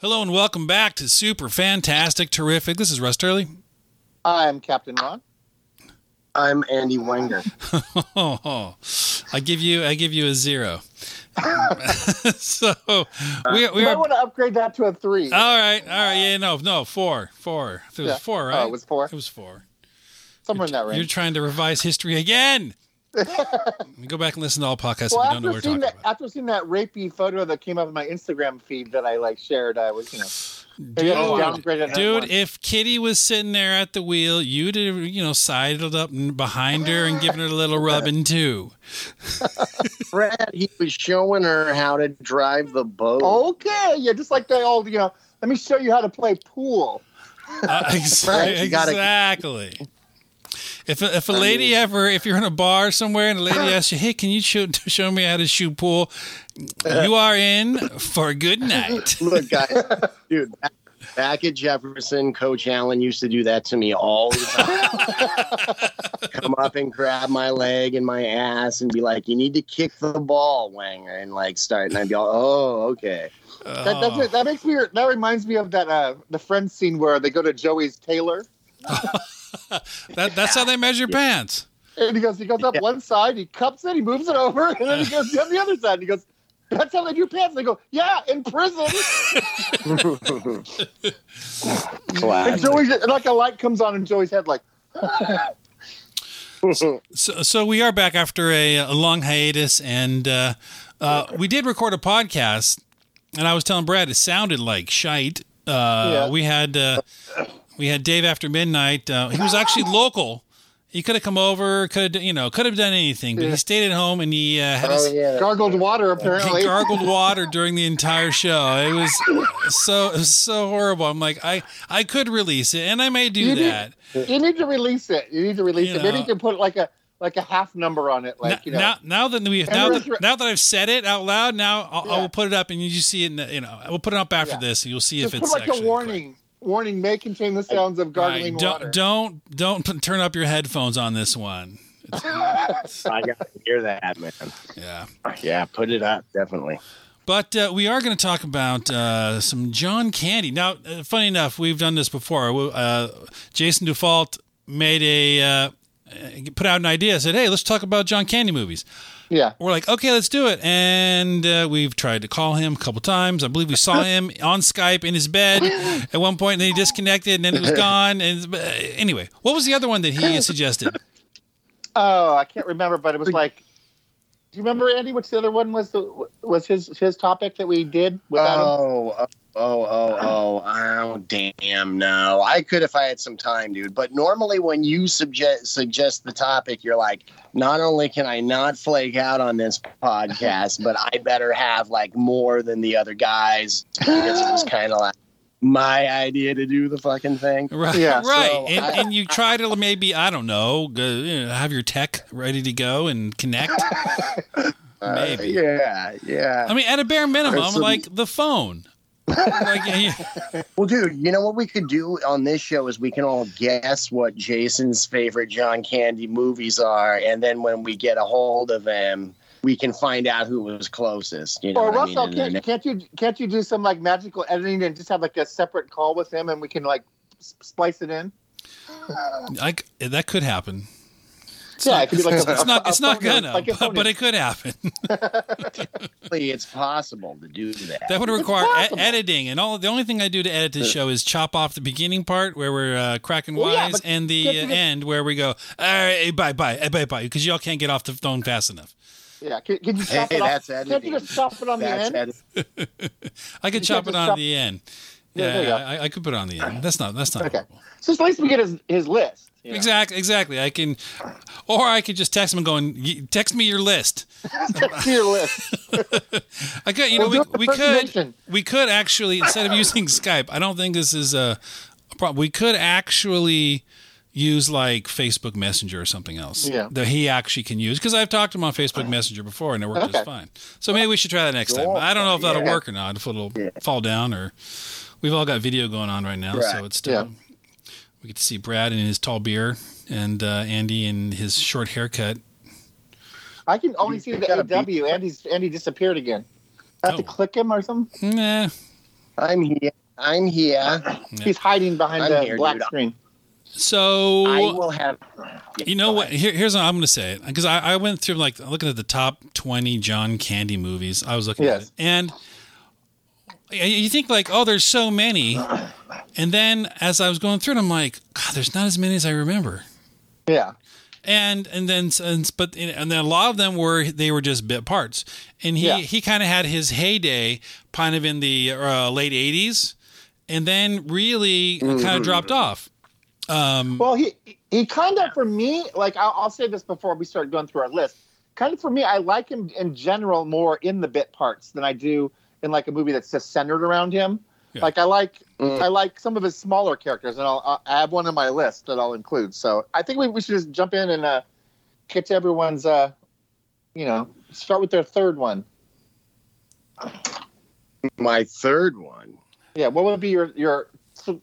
Hello and welcome back to Super Fantastic Terrific. This is Russ Turley. I'm Captain Ron. I'm Andy Wenger. Oh, I give you I give you a zero. so we, we You might are want to upgrade that to a three. right, all right, yeah, no, no, four, four. It was Yeah. four, Oh, right? it was four? It was four. Somewhere in that range. You're trying to revise history again. Go back and listen to all podcasts Well, if you don't know after what we're seeing talking that, about. after seeing that rapey photo that came up in my Instagram feed that I like shared, I was, you know, Dude, I just downgraded that Dude, if Kitty was sitting there at the wheel, you'd have, you know, sidled up behind her and given her a little rubbing too. Brad, he was showing her how to drive the boat. okay, yeah, just like they all, you know, let me show you how to play pool. Uh, ex- Right, you gotta- exactly. If a, if a lady ever, if you're in a bar somewhere and a lady asks you, "Hey, can you show show me how to shoot pool?" You are in for a good night. Look, guys, dude, back, at Jefferson, Coach Allen used to do that to me all the time. Come up and grab my leg and my ass and be like, "You need to kick the ball, Wanger," and like start, and I'd be all, "Oh, okay." That, that's it. that makes me. That reminds me of that uh, the Friends scene where they go to Joey's tailor, That, that's how they measure pants. and he goes, he goes up Yeah. one side, he cups it, he moves it over, and then he goes on the other side. And he goes, "That's how they do pants." They go, "Yeah, in prison." And Classic. Joey, like a light comes on in Joey's head, like, So, so we are back after a, a long hiatus, and uh, uh, we did record a podcast. And I was telling Brad it sounded like shite. Uh, Yeah. We had uh, we had Dave after midnight. Uh, he was actually local. He could have come over, could have you know, could have done anything, but Yeah. he stayed at home and he uh, had Oh his, yeah. gargled water. apparently. he gargled water during the entire show. It was so it was so horrible. I'm like, I I could release it, and I may do You did- that. you need to release it. You need to release You it. Maybe you can put like a like a half number on it, like you know. now, now that we now that, now that I've said it out loud, now I'll, I Yeah. will put it up and you just see it. In the, you know, we'll put it up after Yeah. this, and you'll see Just if put it's like a actually warning. Warning may contain the sounds of gargling Right, water. don't don't don't turn up your headphones on this one. It's- I got to hear that, man. yeah, Yeah, put it up, definitely. but uh, we are going to talk about uh, some John Candy. Now, uh, funny enough, we've done this before. Uh, Jason Dufault made a uh, put out an idea. Said, "Hey, let's talk about John Candy movies." Yeah. we're like, okay, let's do it. And uh, we've tried to call him a couple times. I believe we saw him on Skype in his bed at one point, and then he disconnected, and then it was gone. And uh, anyway, what was the other one that he suggested? Oh, I can't remember, but it was like. Do you remember Andy? Which the other one was the was his his topic that we did without him? Oh, oh, oh, oh, oh, oh, damn, no. I could if I had some time, dude. But normally when you suggest suggest the topic, you're like, not only can I not flake out on this podcast, but I better have like more than the other guys because it was kind of like my idea to do the fucking thing. Right, Yeah, right. so and, I- and you try to maybe I don't know, go, you know, have your tech ready to go and connect. Uh, Maybe. yeah, yeah. I mean, at a bare minimum, Or some- like the phone. like, yeah, Well, dude, you know what we could do on this show is we can all guess what Jason's favorite John Candy movies are, and then when we get a hold of them, we can find out who was closest. You know, Or what I Russell, mean? can't, And can't you can't you do some like magical editing and just have like a separate call with him and we can like splice it in? I c that could happen. It's yeah, not, it could be like a, it's not. a It's not gonna, like but, but it could happen. Technically, it's possible to do that. That would require possible. e- editing, and all. The only thing I do to edit this show is chop off the beginning part where we're uh, cracking Well, wise, but and the uh, end where we go, all right, bye, bye, bye, bye, because y'all can't get off the phone fast enough. Yeah, can, can you chop Hey, it off? that's Can't you just chop it on That's the end? edit- I could You chop it on chop- the end. Yeah, Yeah, there you go. I, I could put it on the end. That's not. That's not Okay. horrible. So at least we get his his list. you know. Exactly. Exactly. I can, or I could just text him and going, "Y- text me your list. Text to your list. I could, you know, We'll we, we could, impersonation. we could actually instead of using Skype, I don't think this is a, a problem. We could actually use like Facebook Messenger or something else Yeah. that he actually can use because I've talked to him on Facebook Messenger before and it worked Okay. just fine. So maybe we should try that next time. I don't know if that'll Yeah. work or not. If it'll Yeah. fall down or we've all got video going on right now, so it's still Yeah. we get to see Brad in his tall beer and uh, Andy in his short haircut. I can only You see the gotta AW. Andy's Andy disappeared again. I have Oh. to click him or something. Nah, I'm here. I'm here. He's hiding behind I'm the here, black dude. screen. So I will have. You know what? Here, here's how I'm going to say it because I, I went through like looking at the top 20 John Candy movies. I was looking at it, and you think like, oh, there's so many, and then as I was going through it, I'm like, God, there's not as many as I remember. Yeah. And and then and, but and then a lot of them were they were just bit parts, and he Yeah. he kind of had his heyday kind of in the uh, late 80s, and then really kind of dropped off. Um, Well, he he kind of for me, like I'll, I'll say this before we start going through our list. Kind of for me, I like him in general more in the bit parts than I do in like a movie that's just centered around him. Yeah. Like I like Mm. I like some of his smaller characters, and I'll I have one on my list that I'll include. So I think we, we should just jump in and uh, get to everyone's. Uh, you know, start with their third one. My third one. Yeah, what would be your your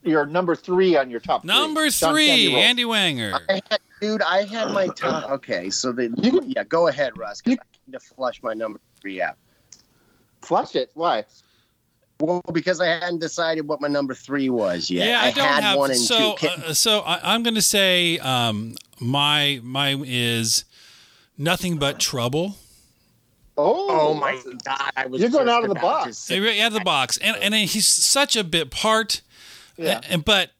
your number three on your top? number John Candy three. Andy Wanger. I had, dude, I had my top. Okay, so the yeah, go ahead, Russ. You- I need to flush my number three out. Flush it. Why? Well, because I hadn't decided what my number three was yet. Yeah, I, don't had have. one and so, two. Can- uh, so I, I'm going to say um, my my is nothing but trouble. Oh, oh my god! I was You're going out of the box. to say- out of the box, and and he's such a bit part. Yeah. And, but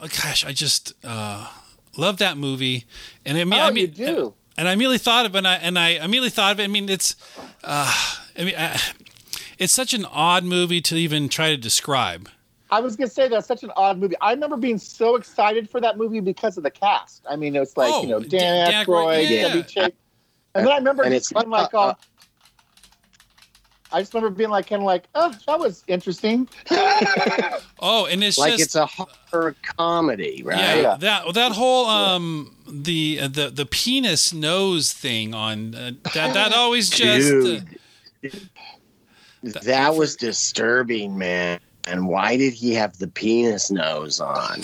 oh, gosh, I just uh, love that movie, and I mean, Oh, I mean, you do. and I immediately thought of it, and I and I immediately thought of it. I mean, it's, uh, I mean, uh, it's such an odd movie to even try to describe. I was gonna say that's such an odd movie. I remember being so excited for that movie because of the cast. I mean, it was like Oh, you know Dan- Dan Dan Aykroyd, Aykroyd, yeah. Chevy Chase, and then I remember And just it's- being like, oh, I just remember being like, kind of like, oh, that was interesting. Oh, and it's like just it's a horror comedy, right? Yeah, Yeah. that that whole um the uh, the the penis nose thing on uh, that that always just uh, Dude. That was disturbing, man. And why did he have the penis nose on?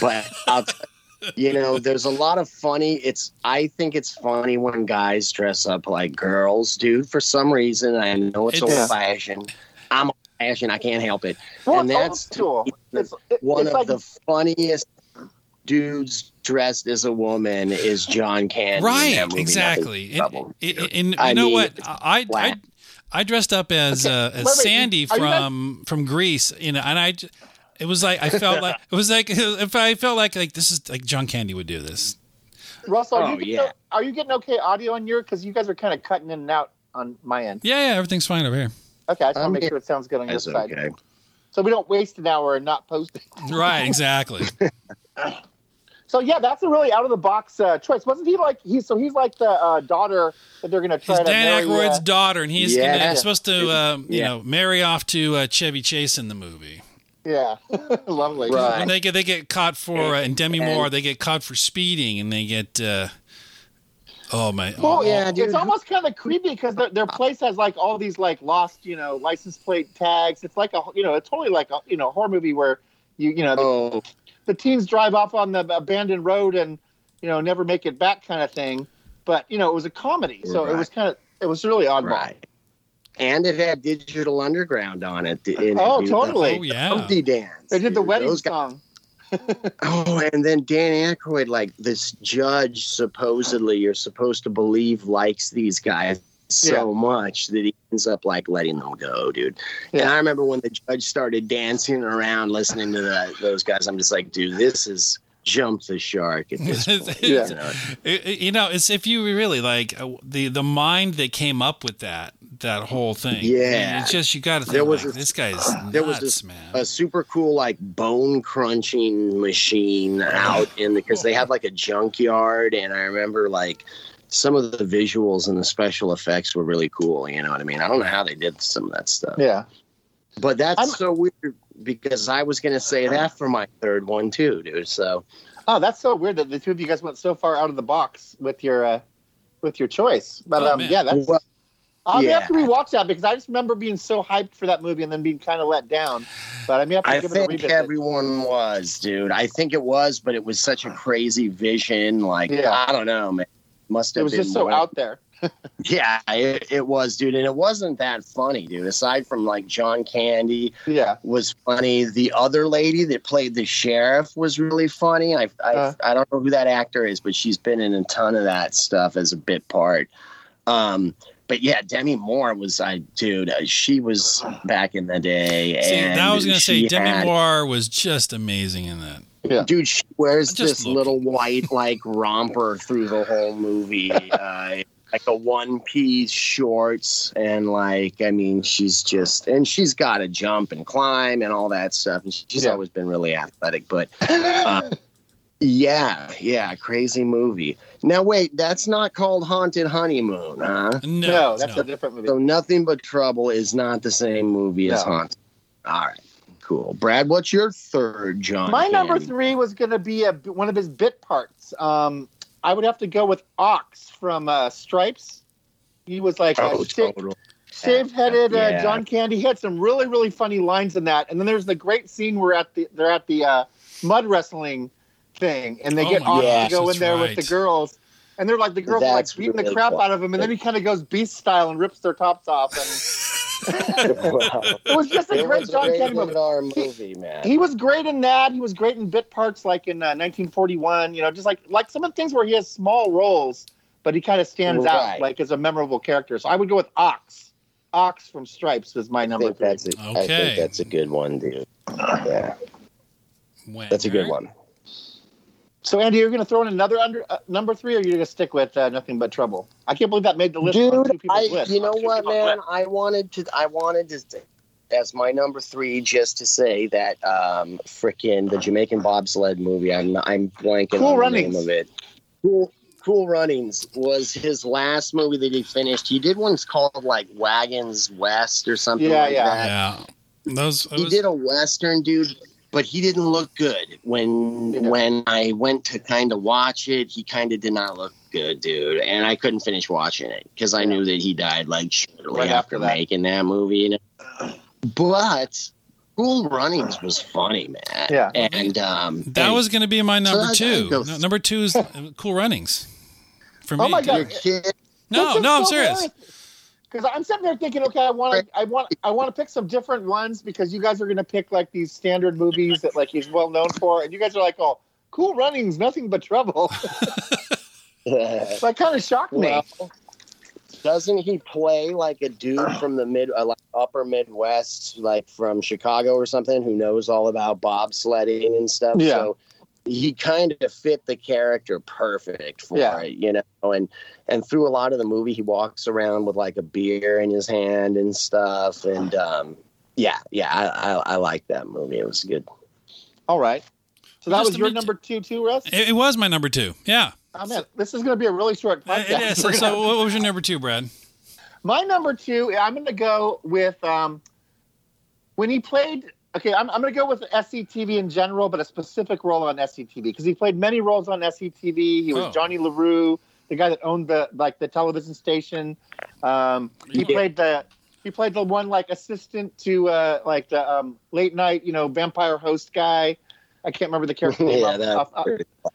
But I'll t- you know, there's a lot of funny. It's I think it's funny when guys dress up like girls do for some reason. I know it's, It's- old fashioned. I'm old fashioned. I can't help it. Well, And that's old. It's, it, One it's of like the funniest dudes dressed as a woman is John Candy. in right that exactly. Nothing. And, and- and I you know mean, what? I I. I dressed up as Okay, uh, as wait, wait, Sandy are you guys- from from Grease, you know, and I. j- It was like I felt like it was like if I felt like like this is like John Candy would do this. Russell. Are, Oh, you getting, yeah. are you getting okay audio on your? Because you guys are kind of cutting in and out on my end. Yeah, yeah, everything's fine over here. Okay, I just want to make sure it sounds good on your side, okay. so we don't waste an hour and not post it. Right, exactly. So yeah, that's a really out of the box uh, choice. Wasn't he like he's so he's like the uh, daughter that they're gonna try He's to Dan marry? Aykroyd's uh, daughter, and he's Yeah. gonna, supposed to, uh, you know, marry off to uh, Chevy Chase in the movie. Yeah, lovely. Right. When they get they get caught for uh, and Demi And- Moore, they get caught for speeding, and they get. Uh, oh my! Well, oh, yeah, dude. it's almost kind of creepy because their, their place has like all these like lost, you know, license plate tags. It's like a, you know, it's totally like a, you know, horror movie where you, you know, the, Oh, the teens drive off on the abandoned road and, you know, never make it back kind of thing. But you know, it was a comedy, so it was kind of, it was really oddball. right. And it had Digital Underground on it. in- Oh, in- totally. Oh yeah. Humpty Dance. They did the dude. wedding Those song. Oh, and then Dan Aykroyd, like this judge, supposedly you're supposed to believe likes these guys so much that he ends up like letting them go, dude. And I remember when the judge started dancing around, listening to the, those guys. I'm just like, dude, this is jump the shark at this point. Yeah. you know? It- it- you know, it's if you really like uh, the the mind that came up with that that whole thing. Yeah. it's just you got to think There was like, a- this guy's nuts, there was this- man. a super cool like bone crunching machine out in the because they had like a junkyard and i remember like some of the visuals and the special effects were really cool you know what i mean i don't know how they did some of that stuff Yeah. but that's I'm- so weird because i was gonna say that for my third one too dude so Oh, that's so weird that the two of you guys went so far out of the box with your, uh, with your choice. But Oh, um, yeah, that's. Well, I'll yeah. have to rewatch that because I just remember being so hyped for that movie and then being kind of let down. But I mean, I give it a think everyone was, dude. I think it was, but it was such a crazy vision. Like Yeah. I don't know, man. Must have it was been just so out there. Yeah, it, it was, dude, and it wasn't that funny, dude. Aside from like John Candy Yeah. was funny, the other lady that played the sheriff was really funny. I I, Uh. I don't know who that actor is, but she's been in a ton of that stuff as a bit part. Um, but yeah, Demi Moore was I, dude. uh, She was back in the day. See, and I was gonna say she Demi had- Moore was just amazing in that. Yeah. Dude, she wears Just this look. little white like romper through the whole movie, uh, like a one piece shorts, and like I mean, she's just and she's got to jump and climb and all that stuff, and she's Yeah. always been really athletic. But uh, yeah, yeah, crazy movie. Now wait, that's not called Haunted Honeymoon, huh? No, no, that's no. a different movie. So nothing but trouble is not the same movie as Haunted. All right, cool. Brad, what's your third John? My number three was going to be a, one of his bit parts. Um, I would have to go with Ox from uh, Stripes. He was like Oh, a total. shaved-headed uh, Yeah. John Candy. He had some really, really funny lines in that. And then there's the great scene where at the they're at the uh, mud wrestling thing, and they Oh get my Ox gosh, to go in that's there with the girls. And they're like the girls are like That's beating the crap cool. out of him, and then he kind of goes beast style and rips their tops off. And Wow. it was just a It great John great Candy movie. movie, man. he was great in that. He was great in bit parts like in uh, 1941. You know, just like like some of the things where he has small roles, but he kind of stands out like as a memorable character. So I would go with Ox. Ox from Stripes was my I number think three. that's a, I Okay. think that's a good one, dude. Yeah, When, that's a good alright. one. So Andy, you're going to throw in another under uh, number three, or you're going to stick with uh, Nothing But Trouble? I can't believe that made the list. on two Dude, I list. you know On what, man? list. I wanted to I wanted to as my number three just to say that um frickin' the Jamaican bobsled movie. I'm I'm blanking Cool on the Runnings. name of it. Cool Cool Runnings was his last movie that he finished. He did one called like Wagons West or something Yeah, like yeah. that. Yeah, those. he was- did a western dude but he didn't look good when Yeah. when i went to kind of watch it he kind of did not look good dude and i couldn't finish watching it because i Yeah. knew that he died like shortly Right after, after that. making that movie you know? but cool runnings was funny man Yeah. and um That and was going to be my number I- I two. go- No, number two is Cool Runnings. For me, Oh my God. kid no, no, I'm serious. Because I'm sitting there thinking, okay, I want to, I want, I want to pick some different ones because you guys are going to pick like these standard movies that like he's well known for, and you guys are like, oh, Cool Runnings, nothing but trouble. that kind of shocked me. well doesn't he play like a dude from the mid uh, like upper midwest like from chicago or something who knows all about bobsledding and stuff Yeah. so he kind of fit the character perfect for Yeah. it you know and and through a lot of the movie he walks around with like a beer in his hand and stuff and um yeah yeah i i, I like that movie it was good All right. So that Just was your number two, too, Russ. It, it was my number two. Yeah, Oh man, this is going to be a really short Uh, podcast. it is. So, so what was your number two, Brad? My number two, I'm going to go with um, when he played. Okay, I'm, I'm going to go with SCTV in general, but a specific role on SCTV because he played many roles on SCTV. He was Oh. Johnny LaRue, the guy that owned the like the television station. Um, he Yeah. played the he played the one like assistant to uh, like the um, late night you know vampire host guy. I can't remember the character name. yeah off- that off- off-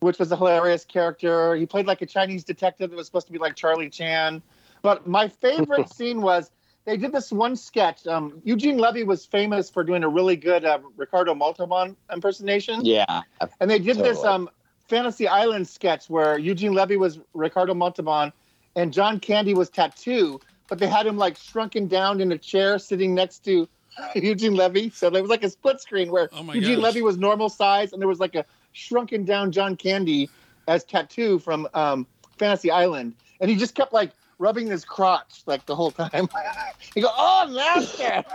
which was a hilarious character. He played like a Chinese detective that was supposed to be like Charlie Chan. But my favorite scene was they did this one sketch. Um, Eugene Levy was famous for doing a really good uh, Ricardo Montalban impersonation, yeah and they did this um, Fantasy Island sketch where Eugene Levy was Ricardo Montalban and John Candy was Tattoo, but they had him like shrunken down in a chair sitting next to Eugene Levy. So there was like a split screen where Oh Eugene gosh. Levy was normal size, and there was like a shrunken down John Candy as Tattoo from um, Fantasy Island, and he just kept like rubbing his crotch like the whole time. he go, "Oh, master!"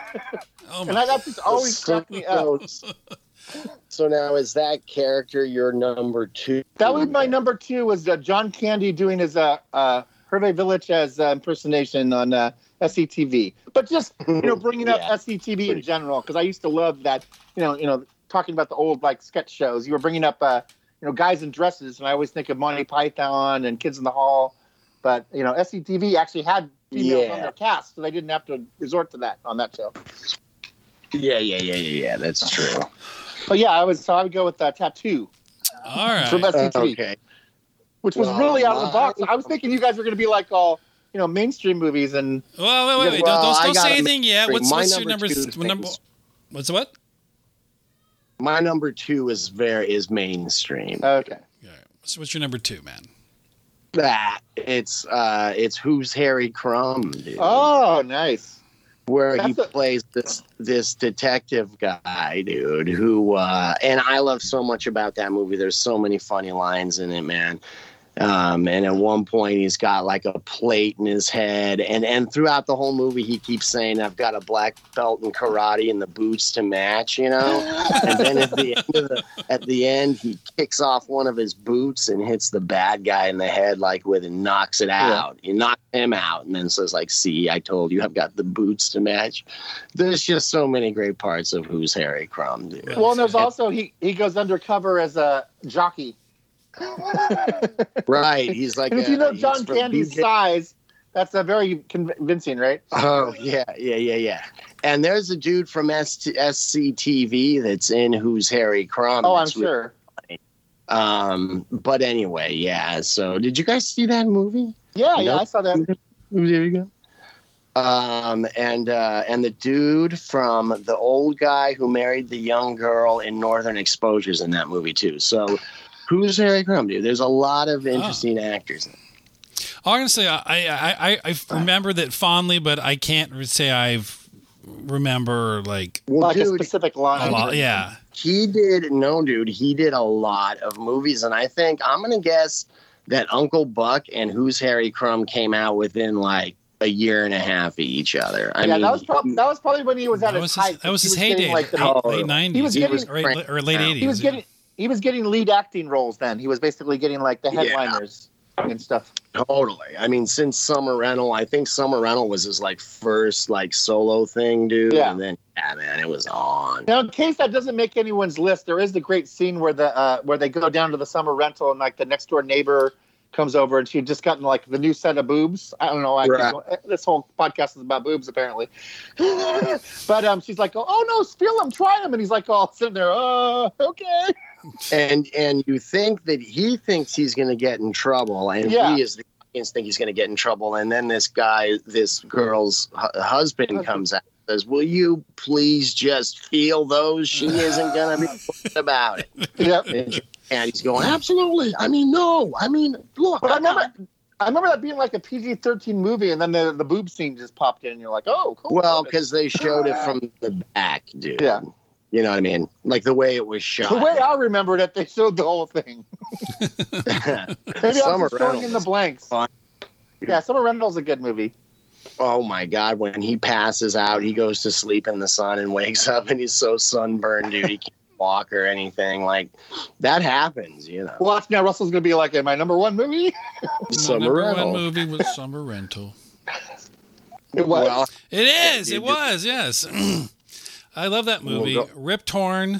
Oh and! I, that just always cracked me up. so now is that character your number two That was my number two. Was uh, John Candy doing his uh, uh, Hervé Villechaize as uh, impersonation on uh, SCTV, but just you know bringing up Yeah. SCTV in general because I used to love that. You know, you know, talking about the old like sketch shows. You were bringing up, uh, you know, guys in dresses, and I always think of Monty Python and Kids in the Hall. But you know, SCTV actually had females Yeah. on their cast, so they didn't have to resort to that on that show. yeah yeah yeah yeah yeah that's true But yeah, I was so I would go with uh, Tattoo All from right. SCTV. okay which was Well, really out of the box. I was thinking you guys were going to be like all you know mainstream movies, and Well, wait, wait, wait. Well, don't don't, don't say anything yet. What's, My what's your number number? two number? What's what? My number two is very is mainstream. okay, Yeah. So what's your number two, man? That it's uh it's who's Harry Crumb, dude. oh nice. where he a- plays this this detective guy, dude. Who uh, and I love so much about that movie. There's so many funny lines in it, man. Um, and at one point, he's got like a plate in his head, and and throughout the whole movie, he keeps saying, "I've got a black belt in karate and the boots to match," you know. and then at the end of the at the end, he kicks off one of his boots and hits the bad guy in the head like with and knocks it out. He knocks him out, and then says like, "See, I told you, I've got the boots to match." There's just so many great parts of Who's Harry Crumb, dude. Well, and there's also he he goes undercover as a jockey. Right? He's like, And if a- you know John Candy's size, that's a very convincing, right? Oh yeah, yeah, yeah, yeah. And there's a dude from ST- SCTV that's in Who's Harry Crumb. Oh, I'm really- sure. Um, but anyway, yeah. So, did you guys see that movie? Yeah, yeah, I saw that. There you go. Um, and uh, and the dude from the old guy who married the young girl in Northern Exposures in that movie too. So, who's Harry Crumb, dude? There's a lot of ah. interesting actors. in it. Honestly, I I, I, I ah. remember that fondly, but I can't say I've remember like Well, like a dude, specific a line. lot. Yeah. he did no, dude. He did a lot of movies, and I think I'm gonna guess that Uncle Buck and Who's Harry Crumb came out within like a year and a half of each other. I yeah, mean, that was probably that was probably when he was at That his height. that was He his getting, heyday, Like the, late, Oh, late 90s. he was getting- was or, or late 80s. he was getting he was getting lead acting roles then. He was basically getting like the Yeah. headliners and stuff. Totally. I mean, since Summer Rental, I think Summer Rental was his like first like solo thing, dude. Yeah. And then yeah, man, it was on. Now, in case that doesn't make anyone's list, there is the great scene where the uh, where they go down to the summer rental and like the next door neighbor comes over and she just gotten like the new set of boobs. I don't know. I Right. this whole podcast is about boobs apparently. but um, she's like, oh no, feel them, try them, and he's like, all sitting there, uh, okay. And and you think that he thinks he's gonna get in trouble, and Yeah. we as the audience think he's gonna get in trouble, and then this guy, this girl's hu- husband comes out and says, Will you please just feel those? She isn't gonna be about it. Yep. And he's going, Absolutely. I mean, no. I mean, look, But I remember, I remember that being like a PG thirteen movie, and then the the boob scene just popped in, and you're like, oh, cool. Well, because they showed it from the back, dude. Yeah. You know what I mean? Like the way it was shot. the way I remember it, they showed the whole thing. Maybe I was Summer just filling in the blanks. fun. Yeah, Summer Rental's a good movie. oh my God. When he passes out, he goes to sleep in the sun and wakes up and he's so sunburned, dude. He can't walk or anything. Like that happens, you know. Watch now, Russell's gonna be like, "In my number one movie." My Summer number Rental. one movie was Summer Rental. It was. Well, It is. you It was. Yes. I love that We'll movie. go- Rip Torn.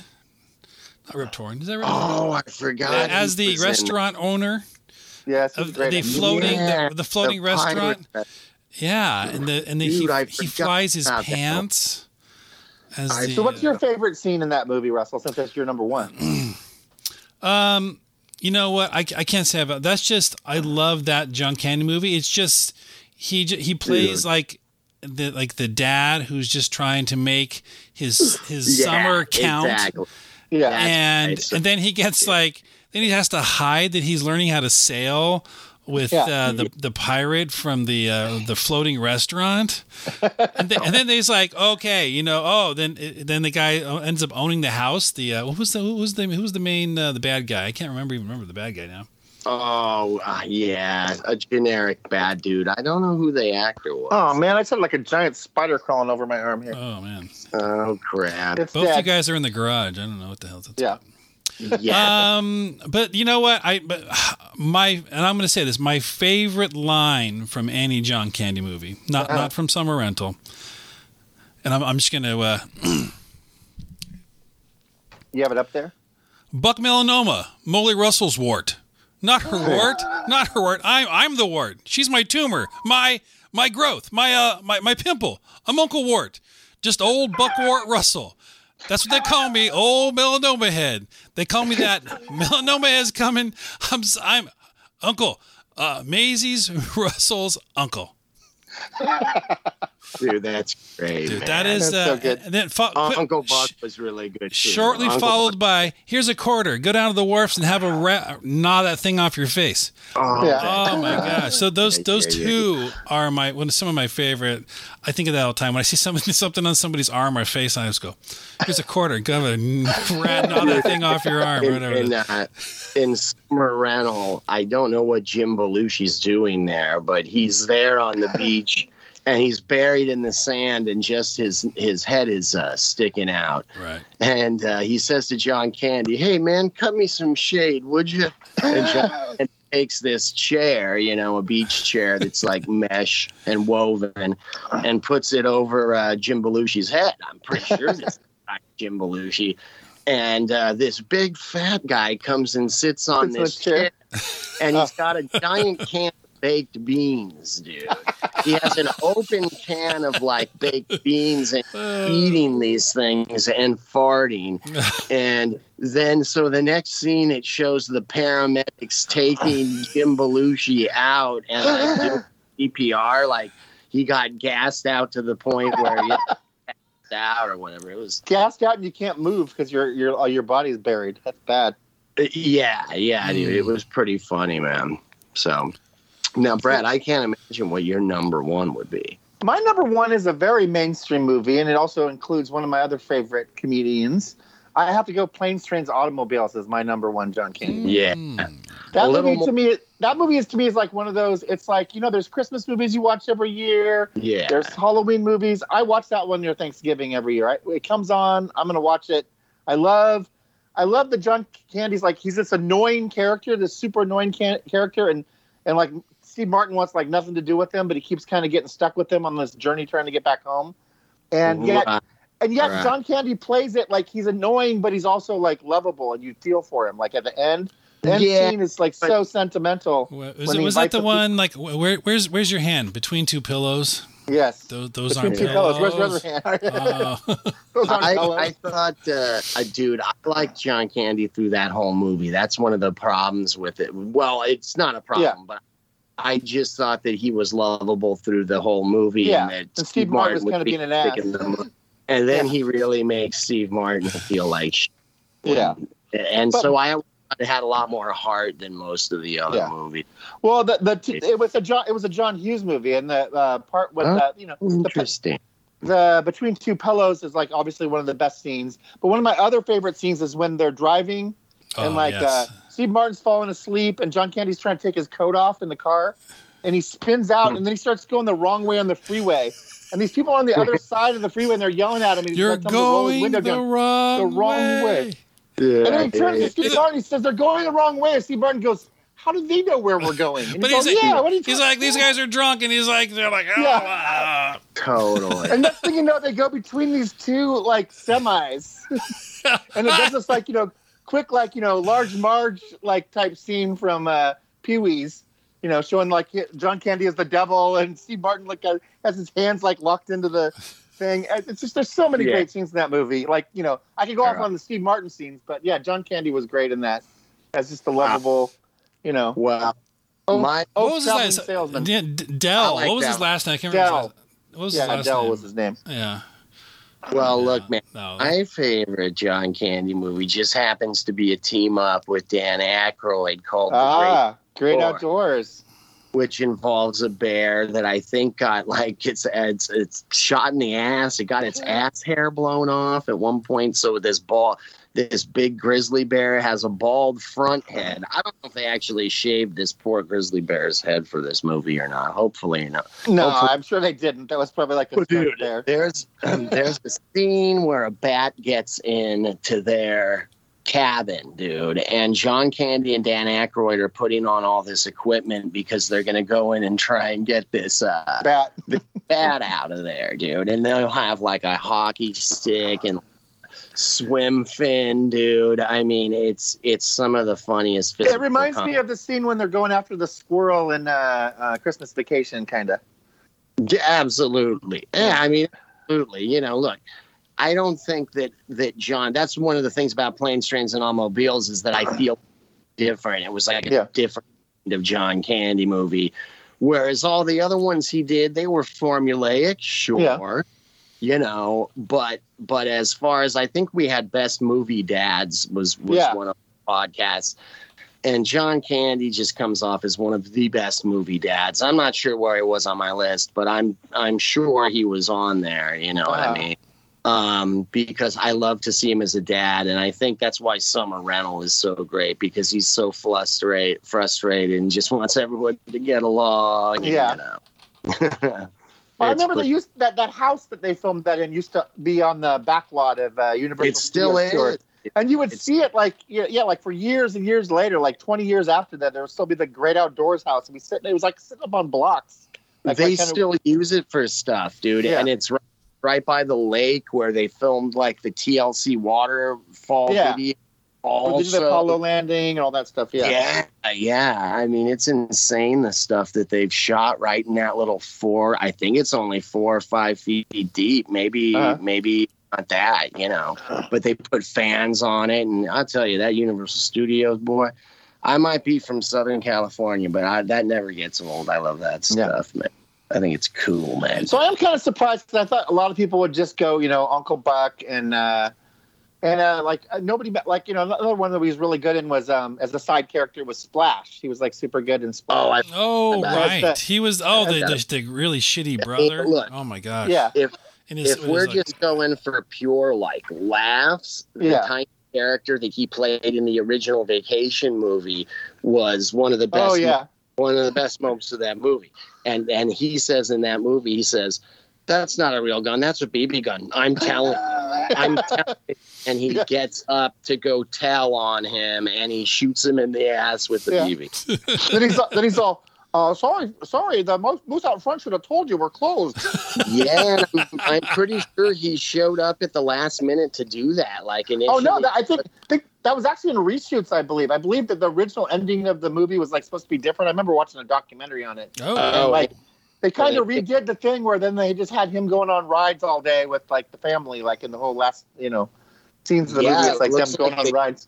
Not Rip Torn. Is that Rip oh, I forgot. As the was in- restaurant owner yes, of it's the floating, Yeah, the, the floating the pirate- restaurant. Yeah, and the and the, Dude, he, he flies his pants. As I- the, so, what's your favorite scene in that movie, Russell? Since that's your number one. Um, you know what? I, I can't say about that's just I love that John Candy movie. It's just he j- he plays like the like the dad who's just trying to make his his Yeah, summer count, Exactly. Yeah, and right. And then he gets like then he has to hide that he's learning how to sail with Yeah. uh, the the pirate from the uh, the floating restaurant, and, then, and then he's like, okay, you know, oh, then then the guy ends up owning the house. The uh, what was the who was the who was the main uh, the bad guy? I can't remember even remember the bad guy now. Oh, uh, yeah. A generic bad dude. I don't know who the actor was. Oh man, I said like a giant spider crawling over my arm here. Oh man, Oh, crap. It's both dead. you guys are in the garage. I don't know what the hell that's Yeah. Yeah. Um, but you know what? I but my and I'm going to say this. My favorite line from Annie John Candy movie, not Uh-huh. not from Summer Rental. And I'm, I'm just going to uh, You have it up there. Buck melanoma, Molly Russell's wart, not her wart, not her wart. I'm I'm the wart. She's my tumor, my my growth, my uh my my pimple. I'm Uncle Wart, just old Buck Wart Russell. That's what they call me, old melanoma head. They call me that. melanoma is coming. I'm I'm Uncle, uh, Maizy's Russell's uncle. Dude, that's great. Dude, man. that is That's so uh, good. and then fo- Uh, Uncle Buck was really good. Too. shortly Uncle followed Buck- by here's a quarter. Go down to the wharfs and have a ra- gnaw that thing off your face. Oh, Yeah. Oh my gosh! So those Yeah, those yeah, two are my one some of my favorite. I think of that all the time when I see something something on somebody's arm or face. I just go, "Here's a quarter. Go ahead and rat gnaw that thing off your arm." or in, whatever. in, uh, in Summer Rental, I don't know what Jim Belushi's doing there, but he's there on the beach and he's buried in the sand and just his his head is uh, sticking out. right. And uh, he says to John Candy, "Hey man, cut me some shade, would you?" And John Candy takes this chair, you know, a beach chair that's like mesh and woven, and puts it over uh, Jim Belushi's head. I'm pretty sure this is Jim Belushi. And uh, this big fat guy comes and sits on Sits in this chair. chair, and he's got a giant can of baked beans, dude. He has an open can of like baked beans and Uh, eating these things and farting. and then, so the next scene, it shows the paramedics taking Jim Belushi out and like, doing CPR. Like he got gassed out to the point where he passed out or whatever. It was, Gassed out and you can't move because your your all your body's buried. That's bad. yeah, yeah, dude. It was pretty funny, man. So now, Brad, I can't imagine what your number one would be. My number one is a very mainstream movie, and it also includes one of my other favorite comedians. I have to go Planes, Trains, Automobiles as my number one John Candy. Yeah. mm, That A little movie to me, that movie is to me is like one of those. It's like you know, there's Christmas movies you watch every year. Yeah. There's Halloween movies. I watch that one near Thanksgiving every year. I, it comes on. I'm gonna watch it. I love, I love the John Candy's like he's this annoying character, this super annoying can- character, and and like Steve Martin wants like nothing to do with him, but he keeps kind of getting stuck with him on this journey trying to get back home. And yet, Right. and yet Right. John Candy plays it like he's annoying, but he's also like lovable, and you feel for him. Like at the end, the end Yeah, scene is like but- so sentimental. Wa- Was, it, was that the the one like where, where's where's your hand between two pillows? Yes. Those those aren't two pillows. Where's your other hand? Oh. Those aren't I, pillows. I thought, uh, dude, I liked John Candy through that whole movie. That's one of the problems with it. Well, it's not a problem, but I just thought that he was lovable through the whole movie. Yeah, and, that and Steve Martin was would kinda be being an ass. taking the And then Yeah. he really makes Steve Martin feel like shit. yeah. And But- so I had a lot more heart than most of the other Yeah. movies. Well, the the t- it was a John it was a John Hughes movie, and the uh, part with Huh? uh, you know the, Interesting. the between two pillows is like obviously one of the best scenes. But one of my other favorite scenes is when they're driving and Oh, like yes. uh, Steve Martin's falling asleep, and John Candy's trying to take his coat off in the car, and he spins out, and then he starts going the wrong way on the freeway. And these people are on the other side of the freeway, and they're yelling at him. And he's You're like, telling him to roll his going window the down. wrong, the wrong way. way. Yeah, And then he turns yeah, to Steve Is it- Martin. He says they're going the wrong way. And Steve Martin goes, "How do they know where we're going?" And But he he's goes, like, "Yeah, what are you he's talking like, these guys are drunk, and he's like, they're like, oh, Yeah. ah. totally. And next thing you know, they go between these two like semis, and it does this like you know quick like you know large Marge like type scene from uh, Pee Wee's, you know, showing like John Candy as the devil and Steve Martin like uh, has his hands like locked into the thing. It's just there's so many Yeah. great scenes in that movie. Like you know, I could go off Yeah. on the Steve Martin scenes, but yeah, John Candy was great in that as just a lovable, you know. Wow. Oh, my oh, What was his last? salesman. D- D- Del. Like what was his last name? I can't remember. Del. his last- What was his Yeah, last Del was his name. Yeah. Well, Yeah. look, man. No. My favorite John Candy movie just happens to be a team up with Dan Aykroyd called The Ah, great Four. outdoors. Which involves a bear that I think got like its it's it's shot in the ass. It got its ass hair blown off at one point. So this ball, this big grizzly bear has a bald front head. I don't know if they actually shaved this poor grizzly bear's head for this movie or not. Hopefully, not. No, Hopefully- I'm sure they didn't. That was probably like a dude, there. There's there's a scene where a bat gets in to their cabin, dude, and John Candy and Dan Aykroyd are putting on all this equipment because they're gonna go in and try and get this uh, Bat. bat out of there, dude. And they'll have like a hockey stick and swim fin, dude. I mean, it's it's some of the funniest. It reminds me of the scene when they're going after the squirrel in uh, uh, Christmas Vacation, kind of. Yeah, absolutely. Yeah, I mean, absolutely. You know, look, I don't think that that John. That's one of the things about planes, trains, and automobiles is that I feel different. It was like a Yeah. different of John Candy movie. Whereas all the other ones he did, they were formulaic, sure. Yeah. You know, but but as far as I think we had best movie dads was was Yeah. one of the podcasts. And John Candy just comes off as one of the best movie dads. I'm not sure where he was on my list, but I'm I'm sure he was on there. You know what I mean? Um, because I love to see him as a dad, and I think that's why Summer Rental is so great because he's so frustrated, frustrated, and just wants everyone to get along. Yeah. You know. Well, I remember pre- they used that that house that they filmed that in used to be on the back lot of uh, Universal. It still is. Tours. and you would see it like yeah, yeah, like for years and years later, like twenty years after that, there would still be the Great Outdoors house, and we sit. It was like sitting up on blocks. Like, they kind of- still use it for stuff, dude, Yeah. and it's right, right by the lake where they filmed like the TLC waterfall Yeah. video. Did the Apollo landing and all that stuff. Yeah, yeah, yeah. I mean, it's insane the stuff that they've shot right in that little four. I think it's only four or five feet deep. Maybe, Uh-huh. maybe not that, you know. But they put fans on it, and I'll tell you that Universal Studios boy. I might be from Southern California, but I, that never gets old. I love that Yeah. stuff, man. I think it's cool, man. So I'm kind of surprised because I thought a lot of people would just go, you know, Uncle Buck and uh, and uh, like uh, nobody like you know another one that he was really good in was um as a side character was Splash. He was like super good in Splash. Oh, I Oh, right. the- he was. Oh, the, that's the, the really shitty brother. look. oh my gosh. yeah, And his- if we're like- just going for pure like laughs, Yeah. the tiny character that he played in the original Vacation movie was one of the best. oh yeah, one of the best moments of that movie. And and he says in that movie, he says, "That's not a real gun. That's a BB gun. I'm telling." I'm telling and he Yeah. gets up to go tell on him, and he shoots him in the ass with the Yeah. BB. then he's then he's all. Uh, sorry, sorry. The mo- moose out front should have told you we're closed. Yeah, I'm, I'm pretty sure he showed up at the last minute to do that. Like initially, Oh no, that, I think think that was actually in reshoots. I believe. I believe that the original ending of the movie was like supposed to be different. I remember watching a documentary on it. Oh, Uh, And, like they kind of redid the thing where then they just had him going on rides all day with like the family, like in the whole last you know scenes of the Yeah, movie. It's it like them going like on they- rides.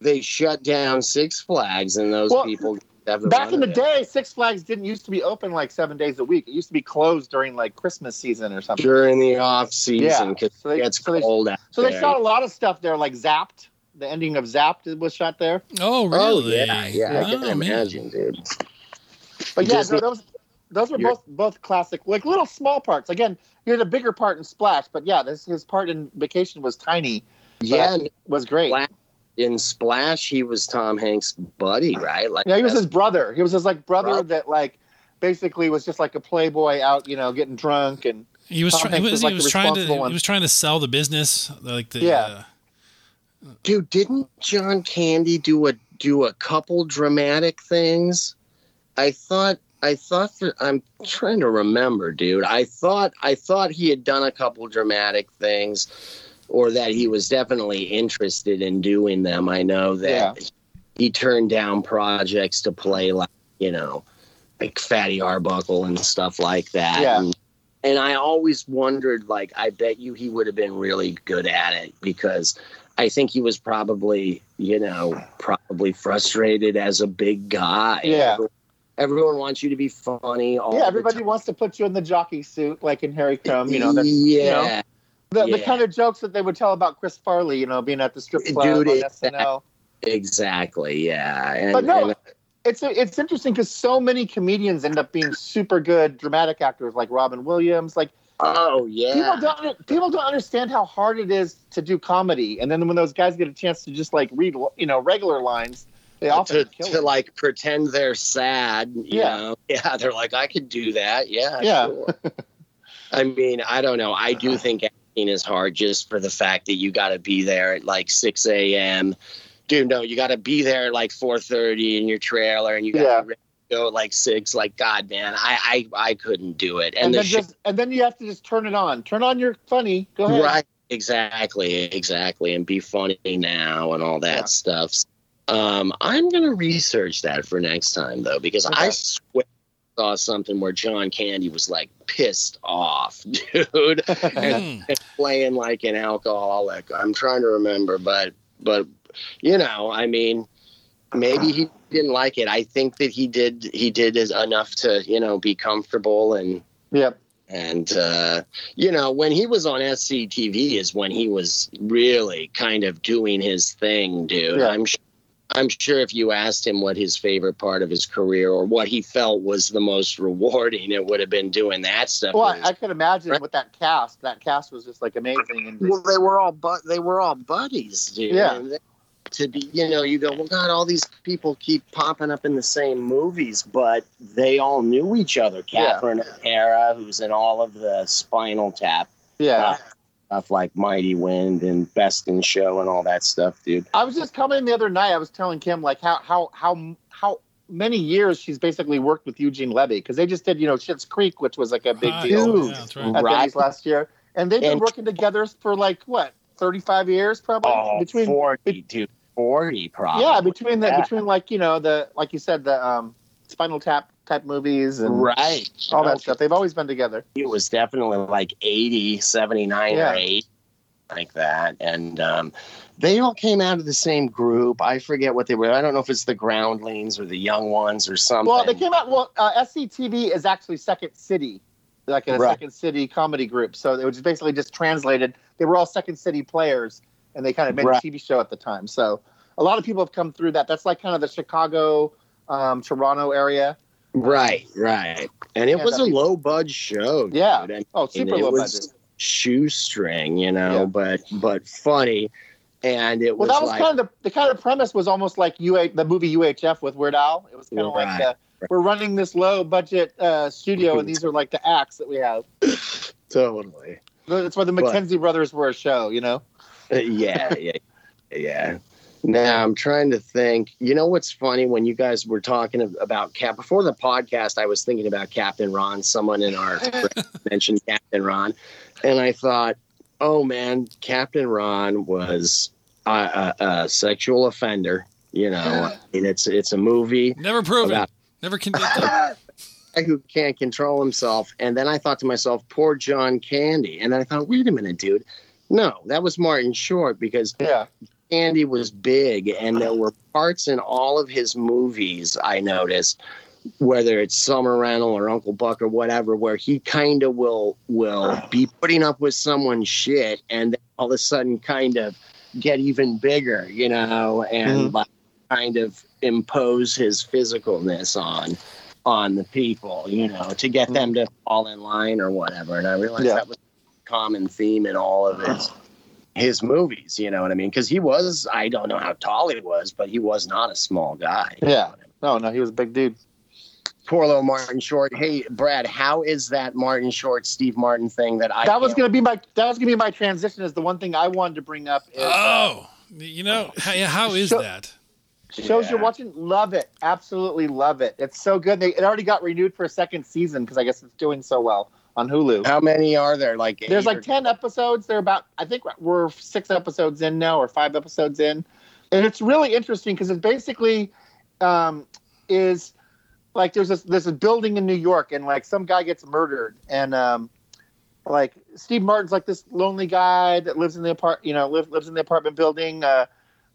they shut down Six Flags, and those Well, people Back in the it. day, Six Flags didn't used to be open like seven days a week. It used to be closed during like Christmas season or something. during the off season Yeah, because so they- it gets so they- cold out So they shot a lot of stuff there, like Zapped. The ending of Zapped was shot there. oh, oh really? Oh really? yeah, yeah, I Oh, can man. imagine, dude. But yeah, Disney- no, those those were You're- both both classic, like little small parts. Again, he had a bigger part in Splash, but yeah, this his part in Vacation was tiny. Yeah, But was great. Splash- in Splash, he was Tom Hanks' buddy, right? Like, Yeah, he was his brother. He was his like brother Brother. that like basically was just like a playboy out, you know, getting drunk and He was. Try, he Hanks was, was, he was trying to. one. He was trying to sell the business, like the. Yeah. uh, dude. Didn't John Candy do a do a couple dramatic things? I thought. I thought for, I'm trying to remember, dude. I thought I thought he had done a couple dramatic things, or that he was definitely interested in doing them. I know that he turned down projects to play like you know, like Fatty Arbuckle and stuff like that. Yeah. And, and I always wondered, like, I bet you he would have been really good at it because I think he was probably, you know, probably frustrated as a big guy. Yeah. Everyone, wants you to be funny. All yeah, everybody wants to put you in the jockey suit like in Harry Crumb, you know, yeah. the, the Yeah. kind of jokes that they would tell about Chris Farley, you know, being at the strip club Dude, on it- SNL. Exactly. Yeah. And, But no, and- it's it's interesting because so many comedians end up being super good dramatic actors, like Robin Williams. Like oh yeah. people don't people don't understand how hard it is to do comedy, and then when those guys get a chance to just like read you know regular lines, they uh, often to, to like pretend they're sad. You Yeah. Know? Yeah. They're like, I could do that. Yeah. Yeah. Sure. I mean, I don't know. I do uh-huh. think acting is hard just for the fact that you got to be there at like 6 a.m. Dude, no, you got to be there at like 4:30 in your trailer, and you got Yeah. to go at like six. Like, God, man, I I, I couldn't do it. and, And, the then shit just and then you have to just turn it on. Turn on your funny. Go ahead. Right. Exactly. Exactly. And be funny now and all that Yeah. stuff. Um, I'm gonna research that for next time though, because I swear I saw something where John Candy was like pissed off, dude, and hmm. playing like an alcoholic. I'm trying to remember, but but you know, I mean, maybe he didn't like it. I think that he did he did is enough to you know be comfortable and Yep. and uh, you know when he was on SCTV is when he was really kind of doing his thing, dude. Yeah. I'm sure. I'm sure if you asked him what his favorite part of his career or what he felt was the most rewarding, it would have been doing that stuff. Well, I, I could imagine Right. with that cast. That cast was just like amazing. And well, they were all but they were all buddies, dude. Yeah. They- To be, you know, you go, well, God, all these people keep popping up in the same movies, but they all knew each other. Yeah. Catherine O'Hara, who's in all of the Spinal Tap yeah. Uh, stuff like Mighty Wind and Best in Show and all that stuff, dude. I was just coming the other night. I was telling Kim like how how how how many years she's basically worked with Eugene Levy because they just did you know Schitt's Creek, which was like a big Ah, deal yeah, right. at Right. Last year, and they've been And- working together for like what thirty five years probably Oh, between 40, dude. 40, probably. yeah between the Yeah. between like you know the like you said the um Spinal Tap type movies and Right. all that Okay. stuff. They've always been together. it was definitely like 80 79 Yeah. or 8 like that and um, they all came out of the same group i forget what they were i don't know if it's the groundlings or the young ones or something Well, they came out. Well, uh, SCTV is actually Second City, like a Right. Second City comedy group. So it was basically just translated. They were all Second City players, and they kind of made Right. a TV show at the time. So a lot of people have come through that. That's like kind of the Chicago, um, Toronto area. right right and it Yeah, was a low budget show Yeah. And- Oh, super it low was budget. shoestring you know Yeah. but but funny and it Well, was that was like kind of the, the kind of premise was almost like UA, the movie UHF with Weird Al. It was kind of like Right. we're running this low budget uh, studio, and these are like the acts that we have. totally That's why the But- McKenzie brothers were a show, you know. yeah, yeah, yeah. Now I'm trying to think. You know what's funny? When you guys were talking about Cap before the podcast, I was thinking about Captain Ron. Someone in our mentioned Captain Ron, and I thought, oh man, Captain Ron was a, a, a sexual offender. You know, I mean, it's it's a movie Never proven. about Never convicted. who can't control himself. And then I thought to myself, poor John Candy. And then I thought, wait a minute, dude. No, that was Martin Short because Yeah. Andy was big, and there ah. were parts in all of his movies I noticed, whether it's Summer Rental or Uncle Buck or whatever, where he kind of will will ah. be putting up with someone's shit, and then all of a sudden kind of get even bigger, you know, and Mhm. like kind of impose his physicalness on on the people, you know, to get mm. them to fall in line or whatever. And I realized Yeah. that was a common theme in all of his ah. His movies, you know what I mean? Because he was, I don't know how tall he was, but he was not a small guy. Yeah. No, no, he was a big dude. Poor little Martin Short. Hey, Brad, how is that Martin Short, Steve Martin thing that I that was gonna be my that was gonna be my transition. Is the one thing I wanted to bring up. Is, uh, Oh, you know, how, how is So- that? shows you're watching, love it, absolutely love it. It's so good. They, it already got renewed for a second season because I guess it's doing so well on Hulu. How many are there? Like There's like ten episodes. They're about I think we're six episodes in now or five episodes in, and it's really interesting because it basically um, is like there's this there's a building in New York and like some guy gets murdered and um, like Steve Martin's like this lonely guy that lives in the apart you know live, lives in the apartment building. Uh,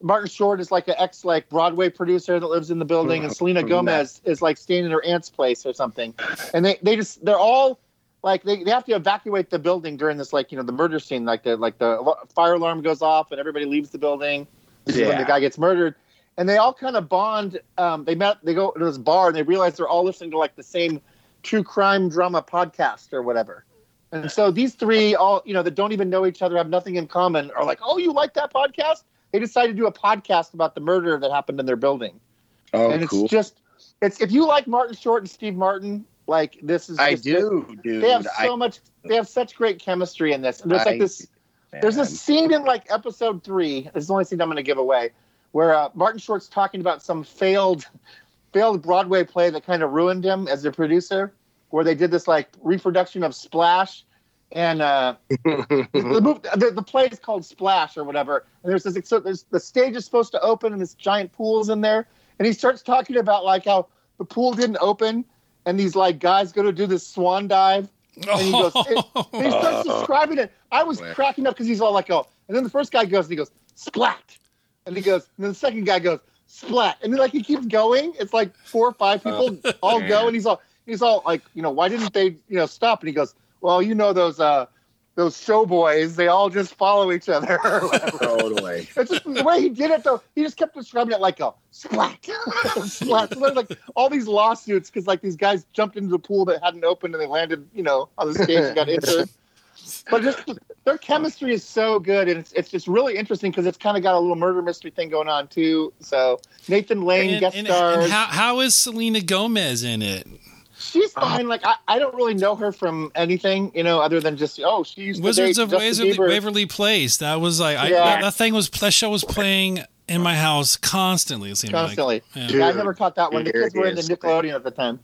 Martin Short is like an ex like Broadway producer that lives in the building, and Selena Gomez is like staying in her aunt's place or something, and they they just they're all like they, they have to evacuate the building during this like you know the murder scene like the like the fire alarm goes off and everybody leaves the building. This is when the guy gets murdered. And they all kind of bond um, they met they go to this bar and they realize they're all listening to like the same true crime drama podcast or whatever. And so these three all you know that don't even know each other have nothing in common are like oh you like that podcast? They decided to do a podcast about the murder that happened in their building. Oh, and it's cool. just it's if you like martin short and steve martin like this is I do, dude. they have I, so much they have such great chemistry in this and there's I- like this there's a scene in like episode three this is the only scene i'm going to give away where uh, martin short's talking about some failed failed broadway play that kind of ruined him as a producer where they did this like reproduction of splash and uh, the, move, the, the play is called Splash or whatever. And there's this, so there's the stage is supposed to open and this giant pool's in there. And he starts talking about like how the pool didn't open and these like guys go to do this swan dive. And he goes, it- And he starts describing it. I was Wow. cracking up because he's all like, oh. And then the first guy goes and he goes, splat. And he goes, and then the second guy goes, splat, and then like he keeps going. It's like four or five people Oh, all man. go, and he's all he's all like, you know, why didn't they, you know, stop? And he goes, well, you know those uh those show boys, they all just follow each other. Totally. It's just the way he did it, though. He just kept describing it like a splat, splat. So there's like all these lawsuits because like these guys jumped into the pool that hadn't opened and they landed, you know, on the stage and got injured. But just their chemistry is so good, and it's it's just really interesting because it's kind of got a little murder mystery thing going on too. So Nathan Lane And, guest and- stars. and how, how is Selena Gomez in it? She's fine. Like I, I don't really know her from anything, you know, other than just oh, she's Wizards of Waverly, Waverly Place. That was like I, Yeah. that, that thing was that show was playing in my house constantly. It seemed constantly. Like. Yeah, I never caught that one. The here kids were it into is. Nickelodeon at the time.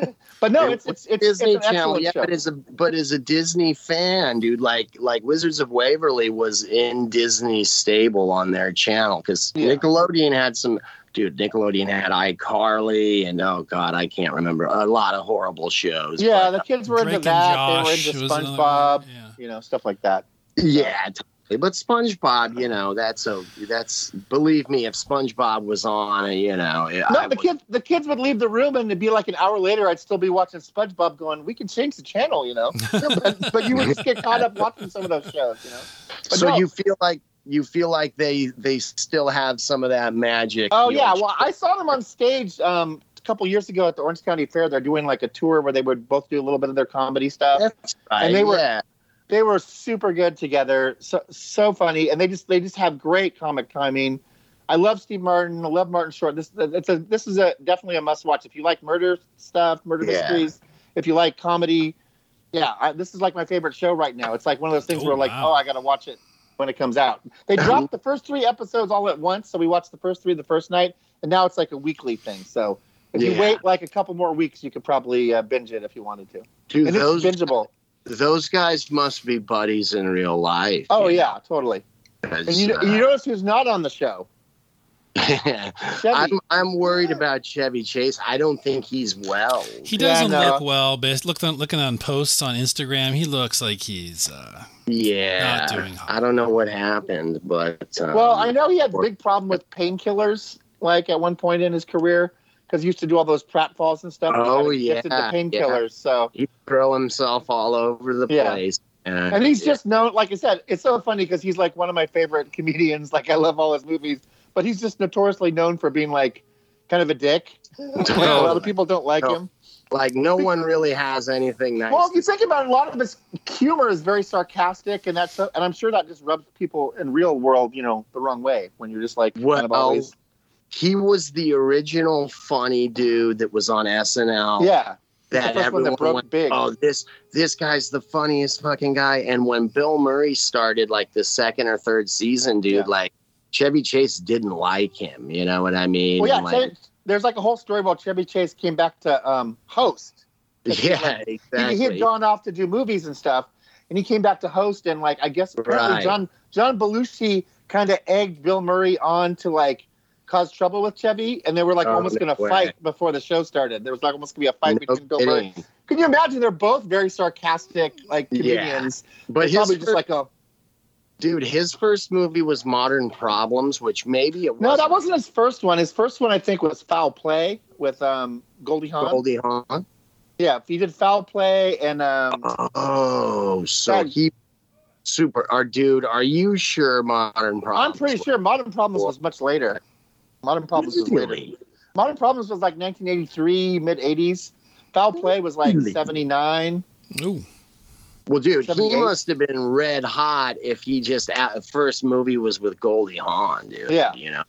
but no, it's it's it's, Disney it's an Channel, yeah, show. but as a but as a Disney fan, dude, like like Wizards of Waverly was in Disney stable on their channel because Yeah. Nickelodeon had some. Dude, Nickelodeon had iCarly and oh god, I can't remember a lot of horrible shows. yeah, but- the kids were Drake into that. Josh they were into SpongeBob, yeah. you know, stuff like that. yeah, totally. But SpongeBob, you know, that's a that's believe me, if SpongeBob was on, you know, No, I the would- kids the kids would leave the room and it'd be like an hour later I'd still be watching SpongeBob going, We can change the channel, you know. but, but you would just get caught up watching some of those shows, you know. But so no. you feel like you feel like they they still have some of that magic. Oh yeah, know, well I saw them on stage um a couple years ago at the Orange County Fair. They're doing like a tour where they would both do a little bit of their comedy stuff. That's right. And they were- yeah. They were super good together. So so funny. And they just they just have great comic timing. I love steve martin. I love martin short. This it's a this is a definitely a must watch if you like murder stuff murder Yeah. mysteries if you like comedy yeah I, this is like my favorite show right now. It's like one of those things Oh, where like wow. oh i gotta watch it when it comes out. They dropped the first three episodes all at once so we watched the first three the first night and now it's like a weekly thing. So if you wait like a couple more weeks you could probably uh, binge it if you wanted to. Dude, and those it's bingeable those guys must be buddies in real life. oh you yeah totally know, 'cause, And you, uh, you notice who's not on the show? I'm I'm worried about Chevy Chase. I don't think he's well. He doesn't no. look well, but look on, looking on posts on Instagram, he looks like he's uh, Yeah, Not doing. I don't know what happened, but um, well, I know he had a big problem with painkillers, like at one point in his career, because he used to do all those pratfalls and stuff. Oh, yeah, to painkillers. So, he throw himself all over the Yeah. place. And, and he's just known, like I said, it's so funny because he's like one of my favorite comedians. Like I love all his movies, but he's just notoriously known for being like kind of a dick. Like, a lot of people don't like No. him. like no one really has anything nice. Well, if you think about it, a lot of his humor is very sarcastic, and that's and I'm sure that just rubs people in real world, you know, the wrong way when you're just like kind of always, he was the original funny dude that was on SNL. yeah, that first that broke went, big. oh this this guy's the funniest fucking guy. And when Bill Murray started like the second or third season, dude, Yeah. like Chevy Chase didn't like him. You know what I mean? Well, yeah, like, there's like a whole story about Chevy Chase came back to um, host. yeah, He, exactly. he had gone off to do movies and stuff, and he came back to host. And like, I guess apparently Right. John John Belushi kind of egged Bill Murray on to like cause trouble with Chevy, and they were like Oh, almost no going to fight before the show started. There was like almost going to be a fight No between Bill Murray. Can you imagine? They're both very sarcastic, like Yeah. comedians. But They're his just like a dude, his first movie was Modern Problems, which maybe it was. no. That wasn't his first one. His first one, I think, was Foul Play with um, Goldie Hawn. Goldie Hawn. Yeah, he did Foul Play and um, Oh, so That- he super. Our dude, are you sure Modern Problems? I'm pretty sure Modern Problems was much later. Modern Problems was later. Really? Modern Problems was like 1983, mid 80s. Foul Play was like Really? 79. ooh, Well, dude, he must have been red hot if he just at first movie was with Goldie Hawn, dude. Yeah. you know,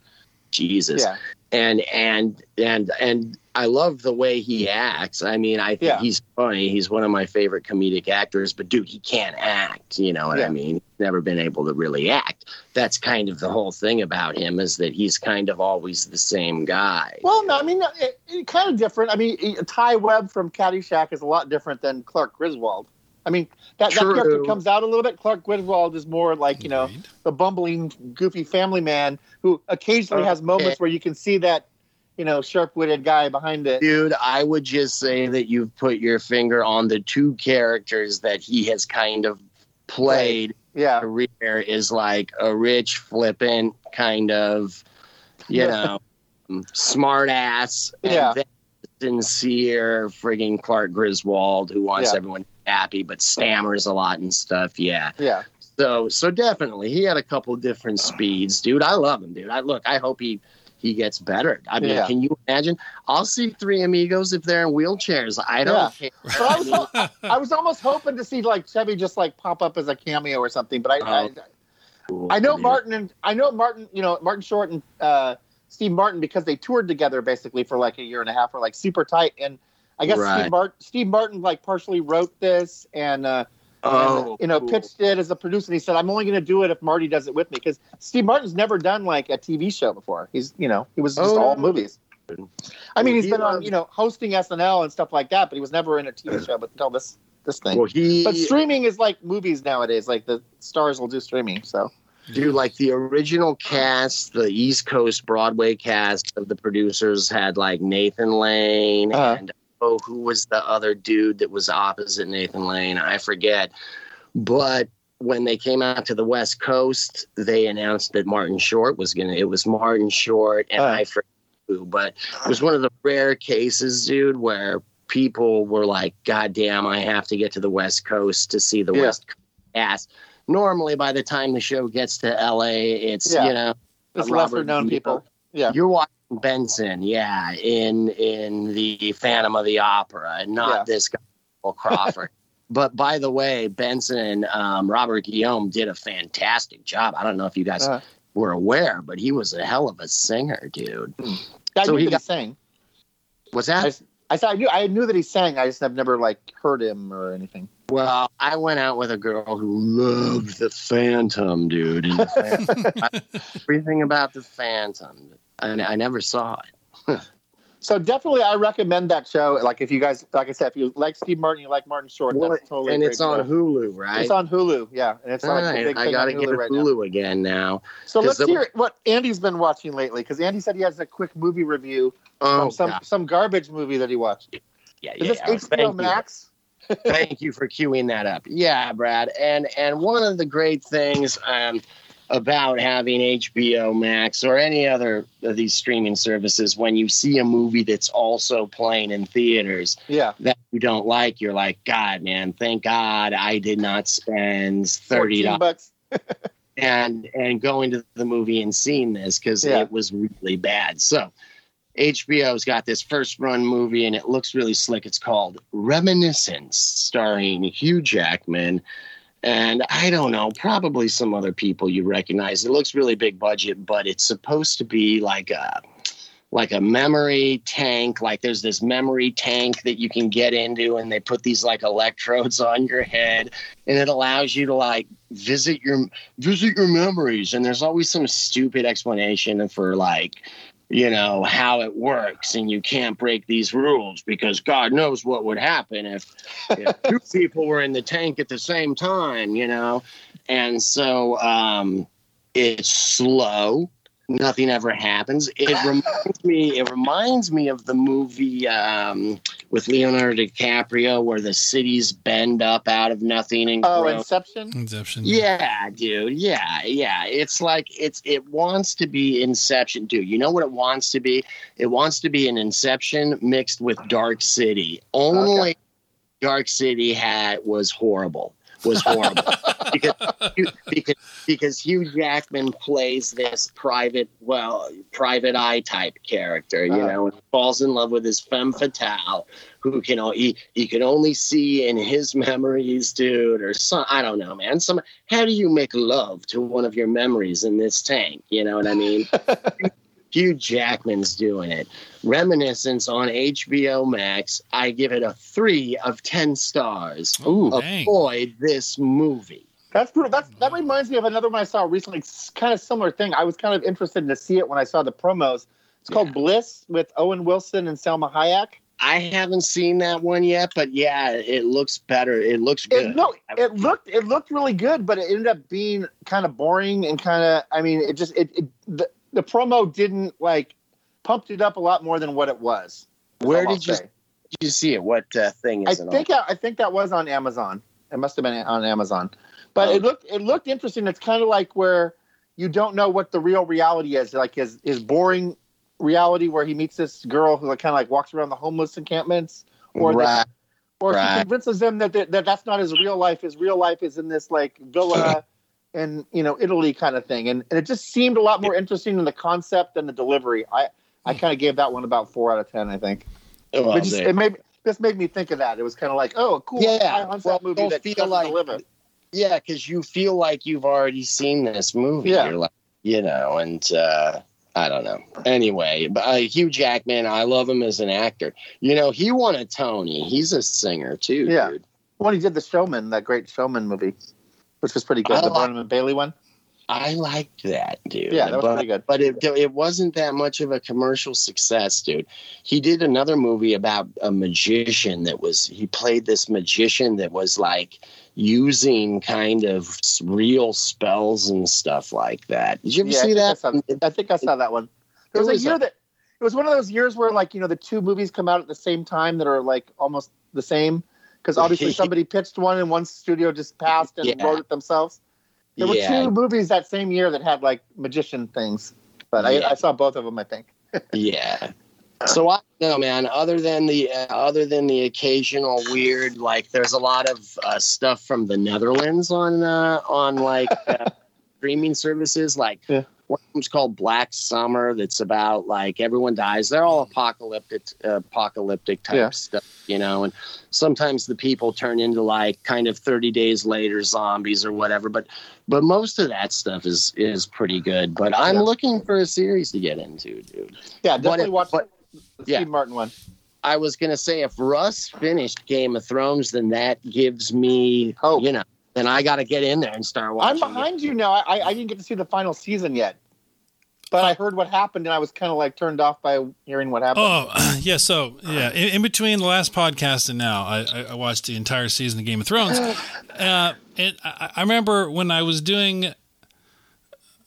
Jesus. Yeah, and and and and I love the way he acts. I mean, I think Yeah. he's funny. He's one of my favorite comedic actors. But dude, he can't act. You know what Yeah. I mean? Never been able to really act. That's kind of the whole thing about him is that he's kind of always the same guy. Well, no, I mean, it, it, kind of different. I mean, Ty Webb from Caddyshack is a lot different than Clark Griswold. I mean, that, that character comes out a little bit. Clark Griswold is more like, you know, the bumbling, goofy family man who occasionally oh, has moments where you can see that, you know, sharp witted guy behind it. Dude, I would just say that you've put your finger on the two characters that he has kind of played Yeah. career is like a rich, flippant kind of, you know, smart ass, Yeah. and then sincere frigging Clark Griswold who wants Yeah. everyone happy but stammers a lot and stuff. Yeah. Yeah. So so definitely he had a couple different speeds, dude. I love him, dude. I look, I hope he he gets better. I mean, Yeah. can you imagine? I'll see three amigos if they're in wheelchairs. I don't care. I was, ho- I was almost hoping to see like Chevy just like pop up as a cameo or something. But I, I, Oh. I know Dude. Martin and I know Martin. You know Martin Short and uh, Steve Martin because they toured together basically for like a year and a half. Or like super tight. And I guess Right. Steve Martin, Steve Martin like partially wrote this and. Uh, Oh, and, you know, cool. pitched it as a producer. And he said, "I'm only going to do it if Marty does it with me." Because Steve Martin's never done like a TV show before. He's, you know, he was just Oh. all movies. I mean, Well, he's he been on, you know, hosting SNL and stuff like that, but he was never in a TV show. But until this, this thing. Well, he But streaming is like movies nowadays. Like the stars will do streaming. So Dude, like the original cast, the East Coast Broadway cast of the producers had like Nathan Lane Uh-huh. and oh, who was the other dude that was opposite Nathan Lane? I forget. But when they came out to the West Coast, they announced that Martin Short was gonna. It was Martin Short, and Uh-huh. I forget who, but it was one of the rare cases, dude, where people were like, "God damn, I have to get to the West Coast to see the Yeah. West Coast cast." Normally, by the time the show gets to LA, it's Yeah. you know it's lesser known Niro. people. Yeah. you're watching Benson, yeah, in in the Phantom of the Opera, and not Yeah. this guy Crawford. but by the way, Benson, um, Robert Guillaume did a fantastic job. I don't know if you guys Uh-huh. were aware, but he was a hell of a singer, dude. I So knew he got- he sang. Was that? I, I said I knew I knew that he sang. I just have never like heard him or anything. Well, I went out with a girl who loved the Phantom, dude. The Phantom- everything about the Phantom. And I never saw it. So definitely, I recommend that show. Like if you guys, like I said, if you like Steve Martin, you like Martin Short, Well, that's totally. and it's on show. Hulu, right? It's on Hulu, yeah, and it's All like right, I got to on get Hulu right now. Hulu again now. So let's the- hear what Andy's been watching lately, because Andy said he has a quick movie review Oh, from some God. some garbage movie that he watched. yeah, yeah. Is this yeah. HBO Thank you. Max? Thank you for queuing that up. Yeah, Brad. And and one of the great things um, about having HBO Max or any other of these streaming services, when you see a movie that's also playing in theaters Yeah, that you don't like, you're like, God, man, thank God I did not spend thirty dollars and and going to the movie and seeing this because Yeah. it was really bad. So HBO's got this first run movie and it looks really slick. It's called Reminiscence, starring Hugh Jackman. And I don't know, probably some other people you recognize. It looks really big budget, but it's supposed to be like a like a memory tank. Like there's this memory tank that you can get into, and they put these like electrodes on your head, and it allows you to like visit your visit your memories. And there's always some stupid explanation for like you know how it works and you can't break these rules because god knows what would happen if, if two people were in the tank at the same time you know? And so um it's slow nothing ever happens it reminds me it reminds me of the movie um with leonardo dicaprio where the cities bend up out of nothing and Oh, grow Inception. Inception. yeah, dude. Yeah, yeah. It's like it's it wants to be Inception, dude. You know what it wants to be? It wants to be an Inception mixed with Dark City. Only Dark City had was horrible. Was horrible because because because Hugh Jackman plays this private, well, private eye type character, you Uh-huh. know, and falls in love with his femme fatale, who can he he can only see in his memories, dude, or some I don't know, man. Some how do you make love to one of your memories in this tank? You know what I mean? Hugh Jackman's doing it. Reminiscence on HBO Max. I give it a three of ten stars. Ooh, dang. Avoid this movie. That's brutal. That's that reminds me of another one I saw recently. It's kind of similar thing. I was kind of interested to see it when I saw the promos. It's called Yeah. Bliss with Owen Wilson and Salma Hayek. I haven't seen that one yet, but yeah, it looks better. It looks good. It, no, it looked it looked really good, but it ended up being kind of boring and kind of. I mean, it just it, it the, the promo didn't like pumped it up a lot more than what it was. Where did you did you see it? What uh, thing I is it think I, I think that was on Amazon. It must have been on Amazon, but Oh. it looked it looked interesting. It's kind of like where you don't know what the real reality is. Like his his boring reality where he meets this girl who like, kind of like walks around the homeless encampments, or right. or she Right. convinces them that, that that that's not his real life. His real life is in this like villa in you know Italy kind of thing, and, and it just seemed a lot more interesting in the concept than the delivery. I I kind of gave that one about four out of ten. I think Well, it just it made this made me think of that. It was kind of like oh cool Yeah, concept well, movie that feel like- deliver. yeah, because you feel like you've already seen this movie. Yeah. You're like, you know, and uh, I don't know. Anyway, but uh, Hugh Jackman, I love him as an actor. You know, he won a Tony. He's a singer too. Yeah. dude. When he did the Showman, that great Showman movie, which was pretty good, I the like- Barnum and Bailey one. I liked that, dude. Yeah, that was but, pretty good. But it it wasn't that much of a commercial success, dude. He did another movie about a magician that was he played this magician that was like using kind of real spells and stuff like that. Did you ever Yeah, see think I that? saw- I think I saw that one. There It was, was a year a- that it was one of those years where like you know the two movies come out at the same time that are like almost the same because obviously somebody pitched one and one studio just passed and Yeah. wrote it themselves. There were yeah, two movies that same year that had like magician things, but Yeah. I, I saw both of them. I think. yeah. So I don't know, man. Other than the uh, other than the occasional weird, like there's a lot of uh, stuff from the Netherlands on uh, on like uh, streaming services. Like. One of them's called Black Summer. That's about like everyone dies. They're all apocalyptic apocalyptic type Yeah. stuff, you know. And sometimes the people turn into like kind of 30 days later zombies or whatever. But but most of that stuff is is pretty good. But I'm Yeah. looking for a series to get into, dude. Yeah, definitely if- watch but- the yeah. Steve Martin one. I was gonna say if Russ finished Game of Thrones, then that gives me Hope. You know, then I got to get in there and start watching. I'm watching. behind you now. I, I didn't get to see the final season yet, but I heard what happened and I was kind of like turned off by hearing what happened. Oh, yeah. So, yeah, in, in between the last podcast and now, I, I- I watched the entire season of Game of Thrones. Uh, and I, I remember when I was doing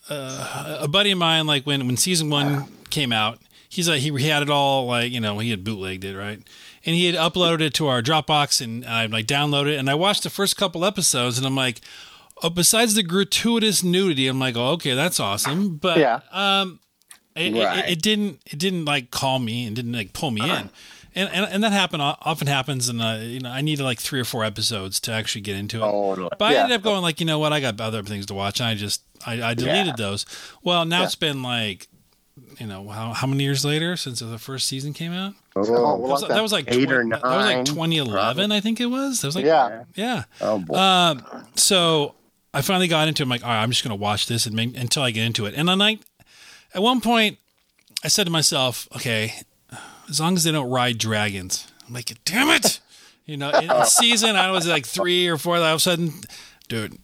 uh, a buddy of mine, like when, when season one came out, he's like, he, he had it all, like, you know, he had bootlegged it, right? And he had uploaded it to our Dropbox and I like downloaded it. And I watched the first couple episodes and I'm like, oh, besides the gratuitous nudity, I'm like, oh, okay, that's awesome. But, Yeah. um, it, it- Right. it, didn't it didn't like call me and didn't like pull me in and and, and that happen often happens and uh, you know i needed like three or four episodes to actually get into it but i ended up going like you know what i got other things to watch and i just i, I deleted Yeah. those well now Yeah. it's been like you know how, how many years later since the first season came out Oh, that was, long that was like Eight or 20 that was like nine, 2011 i think it was that was like yeah. yeah Oh boy. um, so I finally got into it. I'm like, all right, I'm just going to watch this and make, until I get into it. And then like, at one point, I said to myself, okay, as long as they don't ride dragons, I'm like, damn it. You know, in season, I was like three or four. All of a sudden, dude,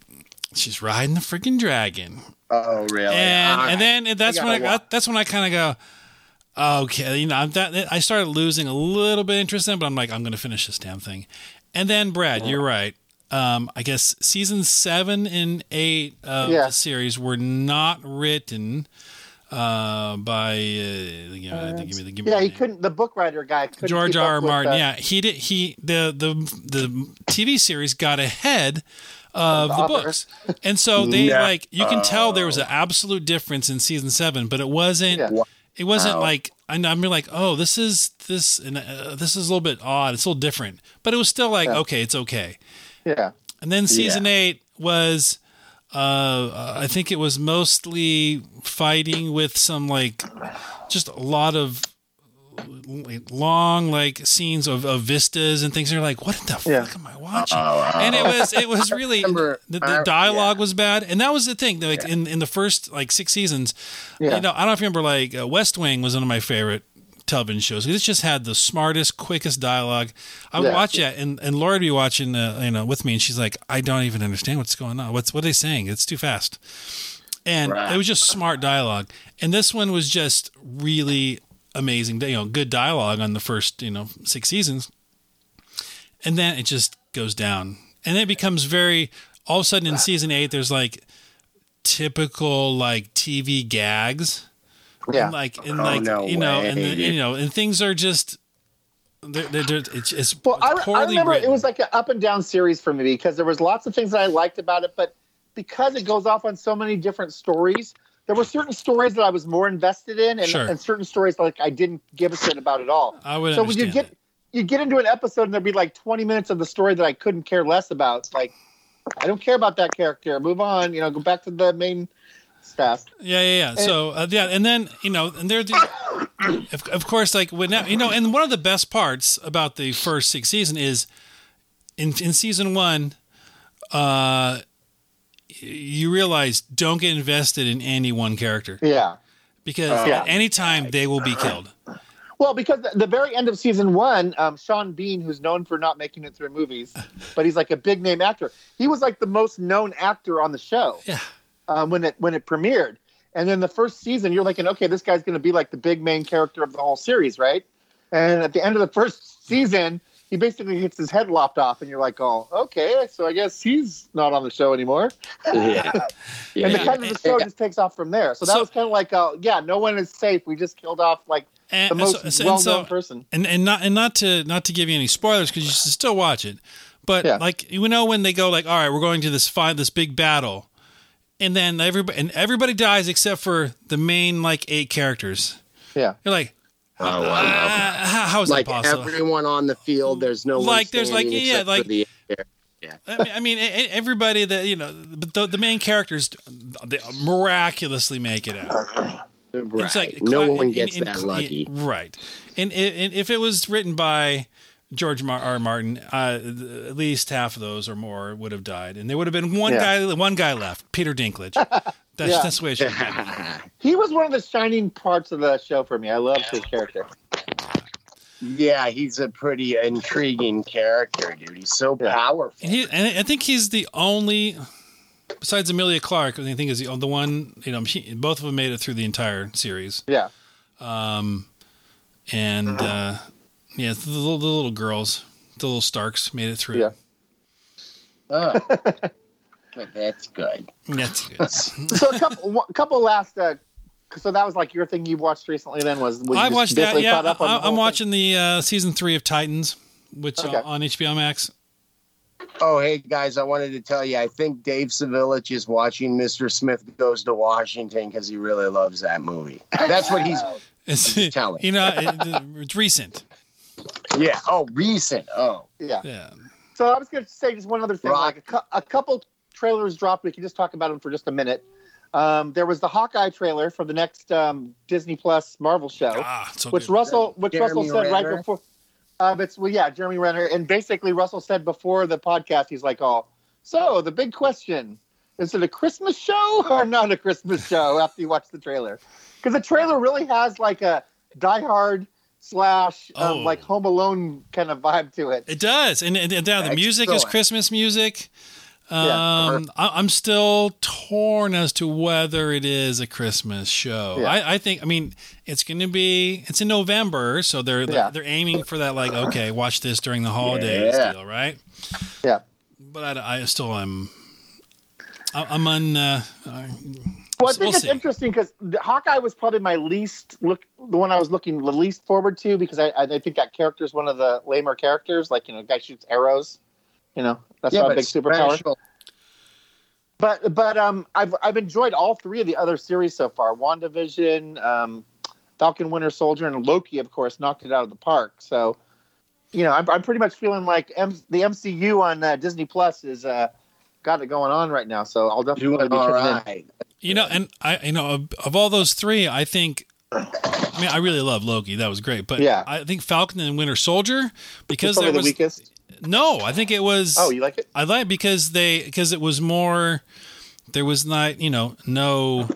she's riding the freaking dragon. oh really? And and then that's when I that's when I kind of go, okay, you know, I'm that I started losing a little bit interest in, it, but I'm like, I'm going to finish this damn thing. And then Brad, you're right. Um, I guess season seven and eight of Yeah. the series were not written uh, by uh, you know, give me the give me Yeah, he name. couldn't. The book writer guy, couldn't George R. R. Martin. uh, yeah, he did. He the the the TV series got ahead of The the books, and so they No. like you can tell there was an absolute difference in season seven, but it wasn't. Yeah. It wasn't Wow. like and I'm like, oh, this is this and uh, this is a little bit odd. It's a little different, but it was still like, Yeah. okay, it's okay. Yeah, And then season eight was, uh, I think it was mostly fighting with some like, just a lot of like, long like scenes of, of vistas and things. You're like, what the Yeah. fuck am I watching? Oh, and it was it was really remember- the, I- the dialogue was bad, and that was the thing. Like in in the first like six seasons, Yeah. you know, I don't know if you remember like uh, West Wing was one of my favorite television shows. It just had the smartest, quickest dialogue. I would Yeah. watch it, and and Laura would be watching, uh, you know, with me, and she's like, I don't even understand what's going on. What's what are they saying? It's too fast. And Right. it was just smart dialogue. And this one was just really amazing, you know, good dialogue on the first, you know, six seasons. And then it just goes down. And it becomes very all of a sudden in season 8 there's like typical like TV gags. yeah. And like and Oh, like no you know way, and the, you know and things are just they're, they're, they're, it's, it's Well, I, I remember written. it was like an up and down series for me because there was lots of things that I liked about it, but because it goes off on so many different stories, there were certain stories that I was more invested in, and, Sure. and certain stories like I didn't give a shit about at all. I would so when you get you get into an episode and there'd be like 20 minutes of the story that I couldn't care less about. It's like I don't care about that character. Move on. You know, go back to the main stuff. Yeah, yeah, yeah. So uh, yeah, and then you know, and there, the, of, of course, like when you know, and one of the best parts about the first six season is in in season one, uh, you realize don't get invested in any one character Yeah. because Yeah. at any time they will be killed. Well, because the, the very end of season one, um, Sean Bean, who's known for not making it through movies, but he's like a big name actor. He was like the most known actor on the show Yeah, um, when it when it premiered. And then the first season, you're thinking, okay, this guy's going to be like the big main character of the whole series, right? And at the end of the first season, he basically gets his head lopped off, and you're like, oh, okay, so I guess he's not on the show anymore. Yeah. yeah. And the kind of the show just takes off from there. So that So- was kind of like, uh, yeah, no one is safe. We just killed off like and, the most so- well-known so- person. and and not and not to not to give you any spoilers because you should still watch it but Yeah. like you know when they go like all right we're going to this fight this big battle and then everybody and everybody dies except for the main like eight characters Yeah. you're like Oh, wow. uh, how, how is like that possible everyone on the field, there's no Like, there's, like, yeah, like- the I mean, I mean, everybody that you know, but the, the main characters, they miraculously make it out. right. It's like no cla- one gets that lucky. right? And, and if it was written by George Mar- R. Martin, uh, at least half of those or more would have died, and there would have been one Yeah. guy, one guy left, Peter Dinklage. That's Yeah. that's the way it should be. He was one of the shining parts of the show for me. I loved his character. yeah, he's a pretty intriguing character, dude. He's so Yeah. powerful. And, he, and I think he's the only, besides Emilia Clarke, I think is the the one. You know, she, both of them made it through the entire series. Yeah. Um, and uh, yeah, the little, the little girls, the little Starks, made it through. Yeah. Oh. but that's good. That's good. So a couple, one- couple last. Uh, so that was like your thing you watched recently. Then was, was I just watched that. Yeah, caught up on I, whole I'm thing? watching the uh, season three of Titans, which Okay. uh, on HBO Max. Oh, hey guys, I wanted to tell you, I think Dave Savilich is watching Mr. Smith Goes to Washington because he really loves that movie. That's what he's. It's telling. you know it, it's recent. Yeah. Oh, recent. Oh. Yeah. Yeah, So I was going to say just one other thing. Rock. Like a, cou- a couple trailers dropped. We can just talk about them for just a minute. Um, there was the Hawkeye trailer for the next um, Disney Plus Marvel show. ah, so which good. Russell, which Jeremy Russell said right before. Um, it's well, yeah, Jeremy Renner, and basically Russell said before the podcast, he's like, "Oh, so the big question is it a Christmas show or not a Christmas show?" After you watch the trailer, because the trailer really has like a Die Hard slash um, Oh. like Home Alone kind of vibe to it. It does, and, and, and yeah, the music is Christmas music. Yeah. Um, I, I'm still torn as to whether it is a Christmas show. Yeah. I, I think, I mean, it's going to be. It's in November, so they're Yeah. they're aiming for that. Like, okay, watch this during the holidays Yeah. deal, right? Yeah. But I, I still am. I- I'm on. Uh, uh, Well, I We'll think it's see. interesting because Hawkeye was probably my least look, the one I was looking the least forward to because I, I think that character is one of the lamer characters. Like you know, a guy shoots arrows. You know, that's not a big superpower. special. But but um, I've I've enjoyed all three of the other series so far. WandaVision, um, Falcon Winter Soldier, and Loki, of course, knocked it out of the park. So, you know, I'm, I'm pretty much feeling like M- the MCU on uh, Disney Plus is uh, got it going on right now. So I'll definitely Doing be all in. You know, and I, you know, of, of all those three, I think. I mean, I really love Loki. That was great, but Yeah. I think Falcon and Winter Soldier because It's probably there the weakest. no. I think it was. Oh, you like it? I like because they because it was more. There was not you know no.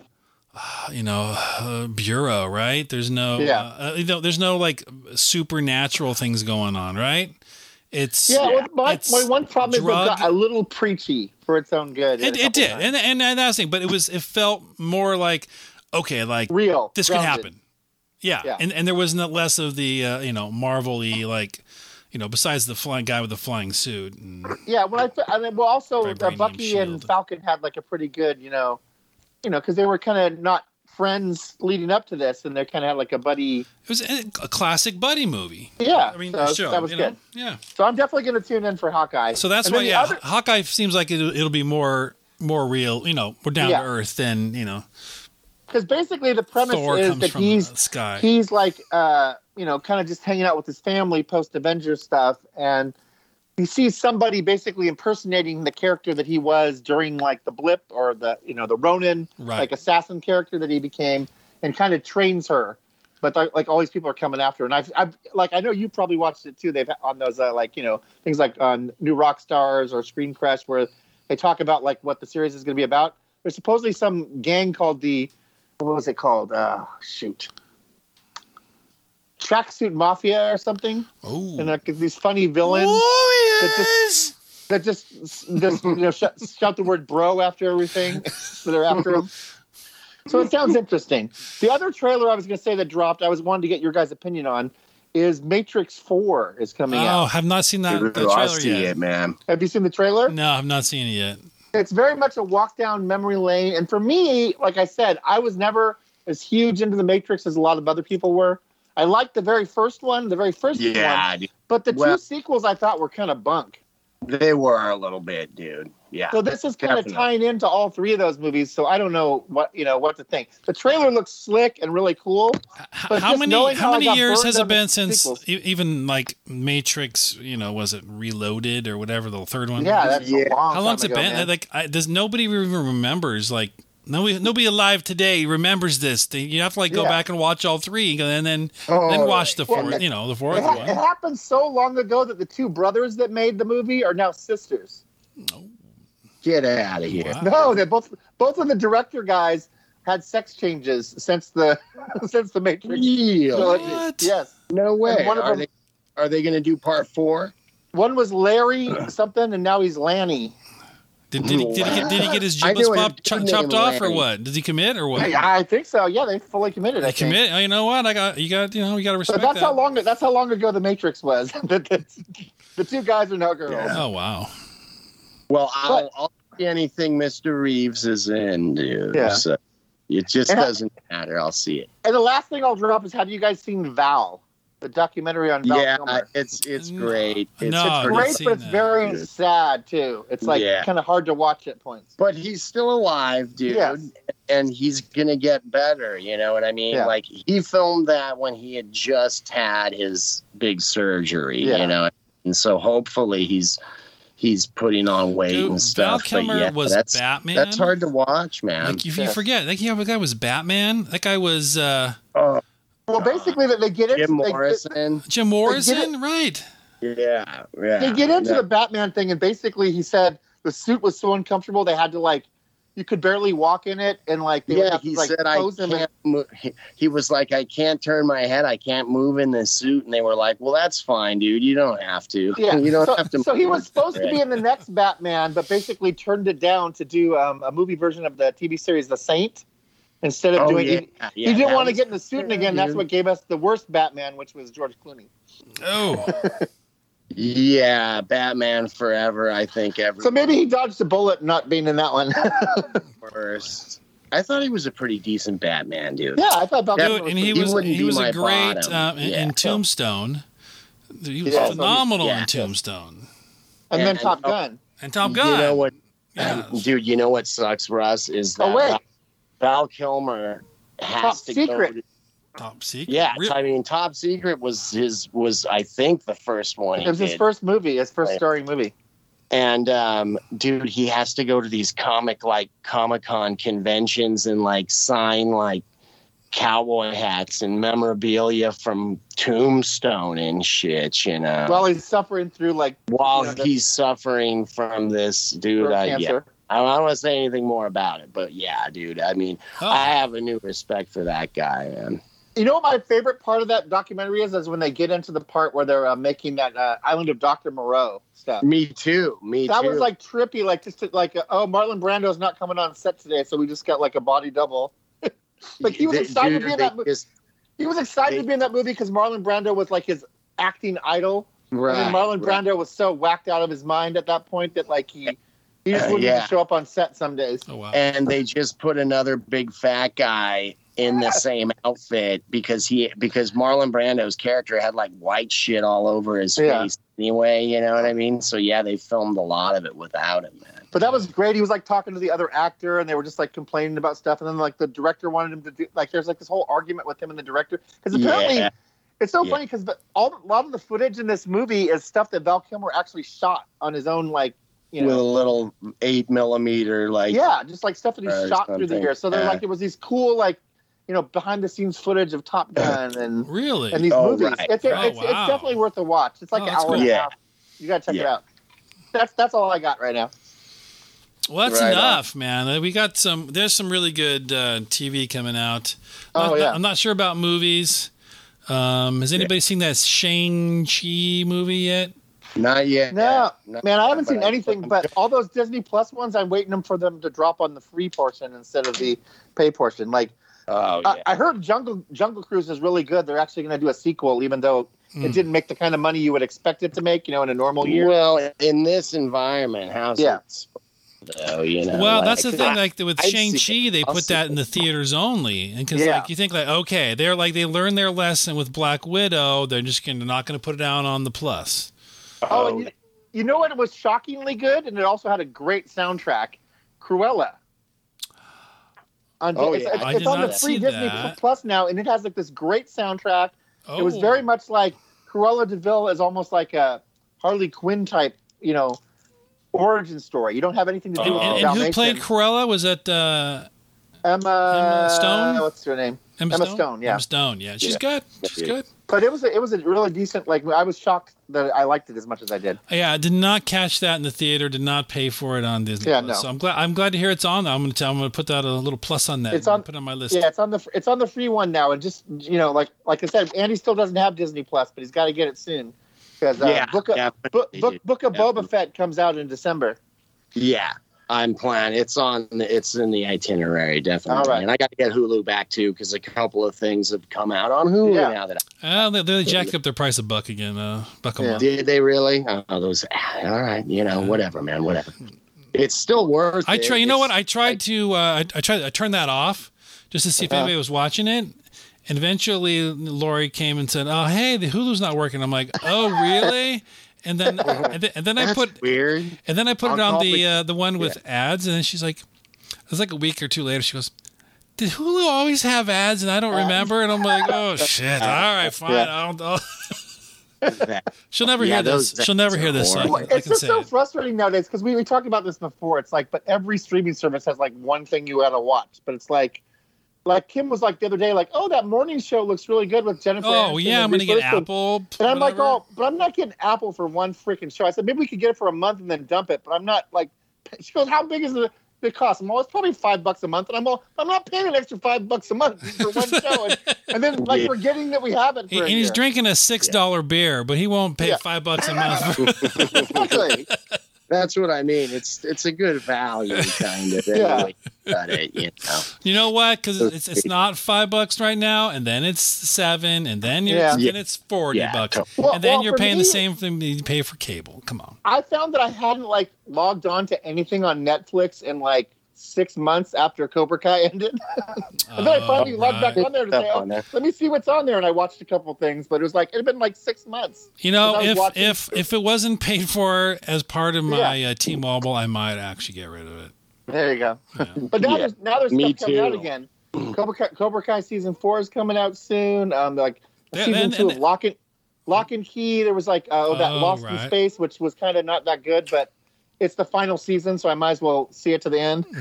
uh, You know, uh, bureau, right? There's no, Yeah. uh, you know, there's no like supernatural things going on, right? It's Yeah, well, my, it's my one problem is it got a little preachy for its own good. It, it did, and, and and that's the thing. But it was it felt more like okay, like real. this could happen. Yeah. Yeah. and and there was not less of the uh, you know Marvel-y like you know besides the flying guy with the flying suit. And, Yeah, well, I, th- I mean, well, also uh, Bucky and. Falcon had like a pretty good, you know, you know, because they were kind of not friends leading up to this, and they're kind of like a buddy. it was a, a classic buddy movie. Yeah, I mean, so show, that was good. know? Yeah. So I'm definitely going to tune in for Hawkeye. So that's And why, yeah, other- Hawkeye seems like it'll, it'll be more more real, you know, more down Yeah. to earth than you know. because basically the premise Thor is that he's he's like uh you know kind of just hanging out with his family post Avengers stuff and he sees somebody basically impersonating the character that he was during like the blip or the you know the Ronin right. like assassin character that he became and kind of trains her. But like, like all these people are coming after her. And I've, I've like I know you probably watched it too. They've on those uh, like you know things like on New Rockstars or ScreenCrush where they talk about like what the series is going to be about. There's supposedly some gang called the what was it called? Uh shoot tracksuit mafia or something oh. and like these funny villains Warriors! that just just you know shout, shout the word bro after everything that are after him. So it sounds interesting. The other trailer I was going to say that dropped, I was wanting to get your guys' opinion on, is Matrix Four is coming out. Oh, out. have not seen that, Dude, that I trailer see yet. it, man. Have you seen the trailer? No, I've not seen it yet. It's very much a walk down memory lane, and for me, like I said, I was never as huge into the Matrix as a lot of other people were. I liked the very first one, the very first one, Yeah, dude. but the Well- two sequels I thought were kind of bunk. they were a little bit, dude. Yeah. So this is kind of tying into all three of those movies. So I don't know what you know what to think. The trailer looks slick and really cool. But how many how how many years has it been since sequels. e- even like Matrix? You know, was it Reloaded or whatever the third one? Yeah, that's Yeah. a long. how long's time it been? man. Like, I, does nobody even remembers? Like, nobody nobody alive today remembers this. They- You have to like go Yeah. back and watch all three, and then Oh, then watch the fourth. it- you know, the It, fourth ha- it happened so long ago that the two brothers that made the movie are now sisters. No. Get out of here. Wow. No, they both both of the director guys had sex changes since the since the Matrix. Real? So it- What? yes, No way. one of Are them- they are they going to do part four? one was Larry something, and now he's Lanny. Did, did, he, did, he get, did he get his I giblets pop, dude chopped off or what? Did he commit or what? I, I think so. Yeah, they fully committed. I They think. commit. Oh, you know what? I got you. Got you know you got to So respect that's that. how long. That's how long ago the Matrix was. the, the, the two guys are no girls. Yeah. Oh wow. Well, I'll, I'll see anything Mr. Reeves is in, dude. Yeah. So it just And doesn't matter. I'll see it. And the last thing I'll drop is: Have you guys seen Val, the documentary on Val yeah, Kilmer? it's it's great. It's No, a I've pretty- not Great, but it's that. very Good. sad too. It's like Yeah. kind of hard to watch at points. but he's still alive, dude. Yes. And he's gonna get better. You know what I mean? Yeah. Like he filmed that when he had just had his big surgery. Yeah. You know, and so hopefully he's he's putting on weight Dude, and Val stuff. Kilmer but yeah, was that's Batman. that's hard to watch, man. Like if you Yeah. forget, like yeah, the guy was Batman. That guy was uh, oh, Well, basically, that they get into Jim they, Morrison. Jim Morrison, right? Yeah, yeah. they get into yeah. the Batman thing, and basically, he said the suit was so uncomfortable they had to like you could barely walk in it, and like they yeah, have to, he like, said I pose him and- can't. Move. He, he was like, I can't turn my head. I can't move in this suit. And they were like, Well, that's fine, dude. You don't have to. Yeah, you don't so, have to. so he was supposed to be in the next Batman, but basically turned it down to do um, a movie version of the TV series The Saint instead of Oh, doing. yeah, He, yeah, he didn't want to get in the suit and again. That's what gave us the worst Batman, which was George Clooney. Oh, Yeah, Batman Forever. I think every So maybe he dodged a bullet not being in that one. first. I thought he was a pretty decent Batman, dude. yeah, I thought Batman dude, was and he He was wouldn't he was a great bottom. uh, in, Yeah. in Tombstone. He was Yeah, phenomenal he's- yeah. in Tombstone and then Top oh, Gun. and Top Gun. You know what, Yeah. dude? You know what sucks for us is that Oh, wait. Val, Val Kilmer has Top to Secret. go. To, Top Secret. yeah, Real- I mean, Top Secret was his was I think the first one. It He was his did. first movie, his first Right. starring movie. and um, dude, he has to go to these comic like Comic Con conventions and like sign like cowboy hats and memorabilia from Tombstone and shit. You know, While he's suffering through like while you know, the he's suffering from this, dude. throat I, yeah, cancer. I don't want to say anything more about it, but yeah, dude. I mean, Oh, I have a new respect for that guy, man. You know what my favorite part of that documentary is? Is when they get into the part where they're uh, making that uh, Island of Dr. Moreau stuff. Me too. Me too. That too. was like trippy, like just to, like uh, oh Marlon Brando's not coming on set today, so we just got like a body double. like, he was They- excited to be in that movie. He was excited They- to be in that movie because Marlon Brando was like his acting idol, right, and then Marlon right. Brando was so whacked out of his mind at that point that like he he just Uh, wouldn't yeah. show up on set some days. oh wow. and they just put another big fat guy in the same outfit because he because Marlon Brando's character had like white shit all over his Yeah. face anyway, you know what I mean? So yeah, they filmed a lot of it without him, man. But that was great. He was like talking to the other actor, and they were just like complaining about stuff. And then like the director wanted him to do like there's like this whole argument with him and the director because apparently Yeah. it's so Yeah. funny because all a lot of the footage in this movie is stuff that Val Kilmer actually shot on his own like you with a little eight millimeter, like yeah just like stuff that he or shot through the something. years. So they're Yeah. like it was these cool like you know behind the scenes footage of Top Gun and Really? and these Oh, movies. right. It's, Oh, it's, wow. it's definitely worth a watch. It's like Oh, an that's hour and cool. a Yeah. half. You gotta check it out. That's that's all I got right now. Well, that's Right on. enough, man. Uh, We got some. There's some really good uh, TV coming out. Oh, Not- yeah. I'm not sure about movies. Um, has anybody seen that Shang Chi movie yet? Not yet. No, Not man, I haven't seen but I'm anything. looking But all those Disney Plus ones, I'm waiting them for them to drop on the free portion instead of the pay portion. Like Oh I, yeah. I heard Jungle Jungle Cruise is really good. They're actually going to do a sequel, even though Hmm. it didn't make the kind of money you would expect it to make. You know, in a normal year. Well, in this environment, how's Yeah. it? Though you know. Well, like, that's the thing. I- Like with Shang Chi, they I'll put see that in the theaters only, and because Yeah. like you think like okay, they're like they learned their lesson with Black Widow. They're just gonna not going to put it down on the plus. Oh, and you, you know what? It was shockingly good, and it also had a great soundtrack. Cruella. On, Oh, it's, yeah. it's, I it's on the free Disney that. Plus now, and it has like this great soundtrack. Oh, It was very much like Cruella de Vil is almost like a Harley Quinn type, you know, origin story. You don't have anything to do And, with and, the and who played Cruella? Was that uh, Emma, Emma Stone? What's her name? Emma, Emma Stone? Stone, yeah. Emma Stone. Yeah, she's Yeah. good. She's Yeah. good. But it was a, it was a really decent. Like I was shocked that I liked it as much as I did. Yeah, I did not catch that in the theater. Did not pay for it on Disney. Yeah, Plus. no. So I'm glad. I'm glad to hear it's on. I'm going to tell. I'm going to put that a little plus on that. It's on- Put it on my list. Yeah, it's on the it's on the free one now, and just you know, like like I said, Andy still doesn't have Disney Plus, but he's got to get it soon because uh, yeah, Book of Book, Book. Book of Boba Fett comes out in December. Yeah, I'm planning. It's on. It's in the itinerary, definitely. All right. And I got to get Hulu back too because a couple of things have come out on Hulu Yeah. now that. Uh, they, they jacked up their price a buck again. Uh, buck a Yeah. month. Did they really? Oh, those. All right, you know, whatever, man, whatever. It's still worth. I it. try. You know what? I tried to. Uh, I, I tried. I turned that off just to see if Uh-huh. anybody was watching it. And eventually, Lori came and said, "Oh, hey, the Hulu's not working." I'm like, "Oh, really?" And then, and then, and then I put, weird. and then I put I'll it on the the- uh, the one with ads, and then she's like, it was like a week or two later. She goes, "Did Hulu always have ads?" And I don't remember. And I'm like, "Oh shit! All right, fine. Yeah. I'll, I'll. She'll never Yeah, hear this. She'll never hear this. So I, horrible. can- I it's just so it. frustrating nowadays because we, we talked about this before. It's like, but every streaming service has like one thing you got to watch. But it's like, like Kim was like the other day, like, oh, that morning show looks really good with Jennifer. Oh Aniston yeah, I'm gonna get Witherspoon. Apple. And I'm like, oh, but I'm not getting Apple for one freaking show. I said maybe we could get it for a month and then dump it, but I'm not like. She goes, how big is the the cost? I'm all, it's probably five bucks a month, and I'm all, I'm not paying an extra five bucks a month for one show, and, and then like Yeah. forgetting that we have it. For He- a and he's drinking a six dollar beer, but he won't pay Yeah. five bucks a month. For, Exactly. That's what I mean. It's it's a good value, kind of. Yeah. Anyway, got it. You know. you know what? Because it's it's not five bucks right now, and then it's seven, and then you're, Yeah. then it's forty Yeah. bucks, Well- and then well, you're paying me- the same thing you pay for cable. Come on. I found that I hadn't like logged on to anything on Netflix in like six months after Cobra Kai ended. and then I finally Oh, logged back on there to Stuff say, oh, there. let me see what's on there. And I watched a couple things, but it was like, it had been like six months. You know, if watching- if if it wasn't paid for as part of my Yeah. uh, T-Mobile, I might actually get rid of it. There you go. Yeah. But now Yeah. there's now there's Me stuff coming out again. Cobra Kai, Cobra Kai season four is coming out soon. Um, like Yeah, season and- two and- of Locke and Locke and Key. There was like uh, that Oh, Lost in. Space, which was kind of not that good, but it's the final season, so I might as well see it to the end.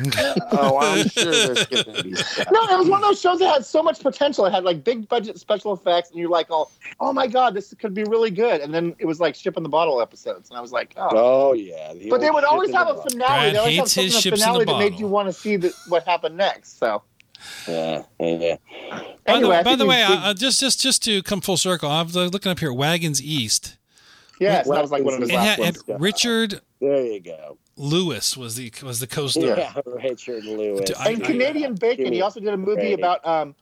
Oh, I'm sure there's going to be stuff. No, it was one of those shows that had so much potential. It had like big budget special effects, and you're like, oh, oh my god, this could be really good. And then it was like ship in the bottle episodes, and I was like, oh. Oh yeah. the but they would always have a box. finale. Brad they always have hates something his in the ships in finale the that made you want to see the, what happened next. So Yeah, yeah. By anyway, I the, by the way, we- uh, just just just to come full circle, I was looking up here. Wagons East. yes, that was like one of his It last had, had. Richard There you go. Lewis was the was the co-star. Yeah, Richard Lewis. I- And I- Canadian Bacon. He also did a movie Great. about um,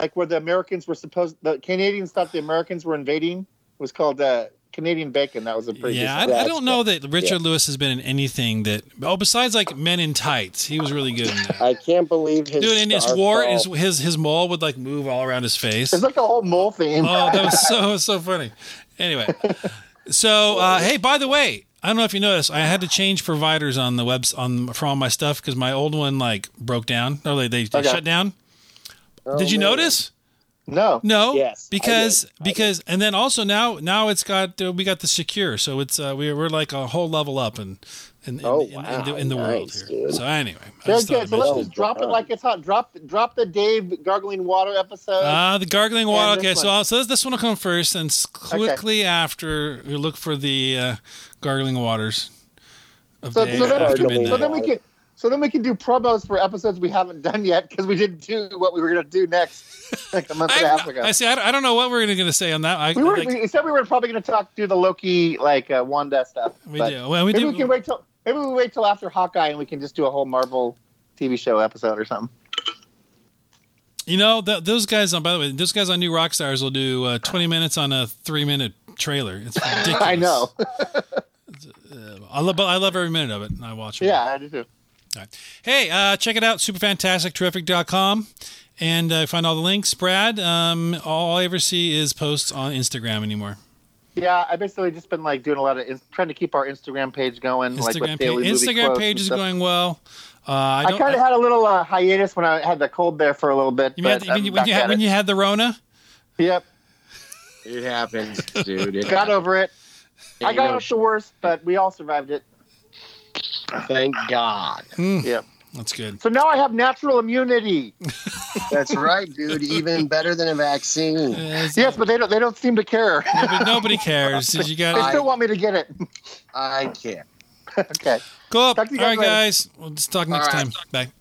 like where the Americans were supposed, the Canadians thought the Americans were invading. It was called uh, Canadian Bacon. That was a pretty. Yeah, I, I don't know that Richard Lewis has been in anything that. Oh, besides like Men in Tights, he was really good in that. I can't believe his. Dude, and his war, fall- his his his mole would like move all around his face. It's like a whole mole theme. Oh, that was so so funny. Anyway, so uh, hey, by the way, I don't know if you noticed. I had to change providers on the webs on for all my stuff because my old one like broke down. No, they they, they Okay. shut down. Oh, Did you man. notice? No. No. Yes, Because because and then also now now it's got uh, we got the secure, so it's uh, we're we're like a whole level up and in, in, Oh, in, in the, wow. in the world here. dude. So anyway, I Very just good. So let's just drop it like it's hot. Drop drop the Dave gargling water episode. Ah, the gargling water. Okay, so. I'll, so this one will come first, and s- quickly after we look for the uh, gargling waters of So- so then- after so midnight. so then we can so then we can do promos for episodes we haven't done yet because we didn't do what we were going to do next like a month and a half ago. I see. I, don't- I don't know what we're going to say on that. I, we were like, we said we were probably going to talk do the Loki like uh, Wanda stuff. we do. Well, we maybe do. we can wait till maybe we wait till after Hawkeye and we can just do a whole Marvel TV show episode or something. You know, th- those guys. On by the way, those guys on New Rockstars will do uh, twenty minutes on a three-minute trailer. It's ridiculous. I know. I love. I love every minute of it, and I watch it. yeah, I do too. Hey, uh, check it out, superfantasticterrific.com, and uh, find all the links. Brad, um, all I ever see is posts on Instagram anymore. Yeah, I basically just been like doing a lot of in- trying to keep our Instagram page going. like Instagram with page, daily movie Instagram page is going well. Uh, I I, kind of had a little uh, hiatus when I had the cold there for a little bit. you mean but when, you, when, you had, when you had the Rona? Yep, It happens, dude. It got over it. I got no out the worst, but we all survived it. Thank God. Mm, Yep. That's good. So now I have natural immunity. That's right, dude. Even better than a vaccine. Uh, Yes, but they don't. They don't seem to care. nobody, nobody cares. Did you they got still want me to get it. I can't. okay. Go up. Talk to you All right, guys later. guys. We'll just talk next All time. Bye.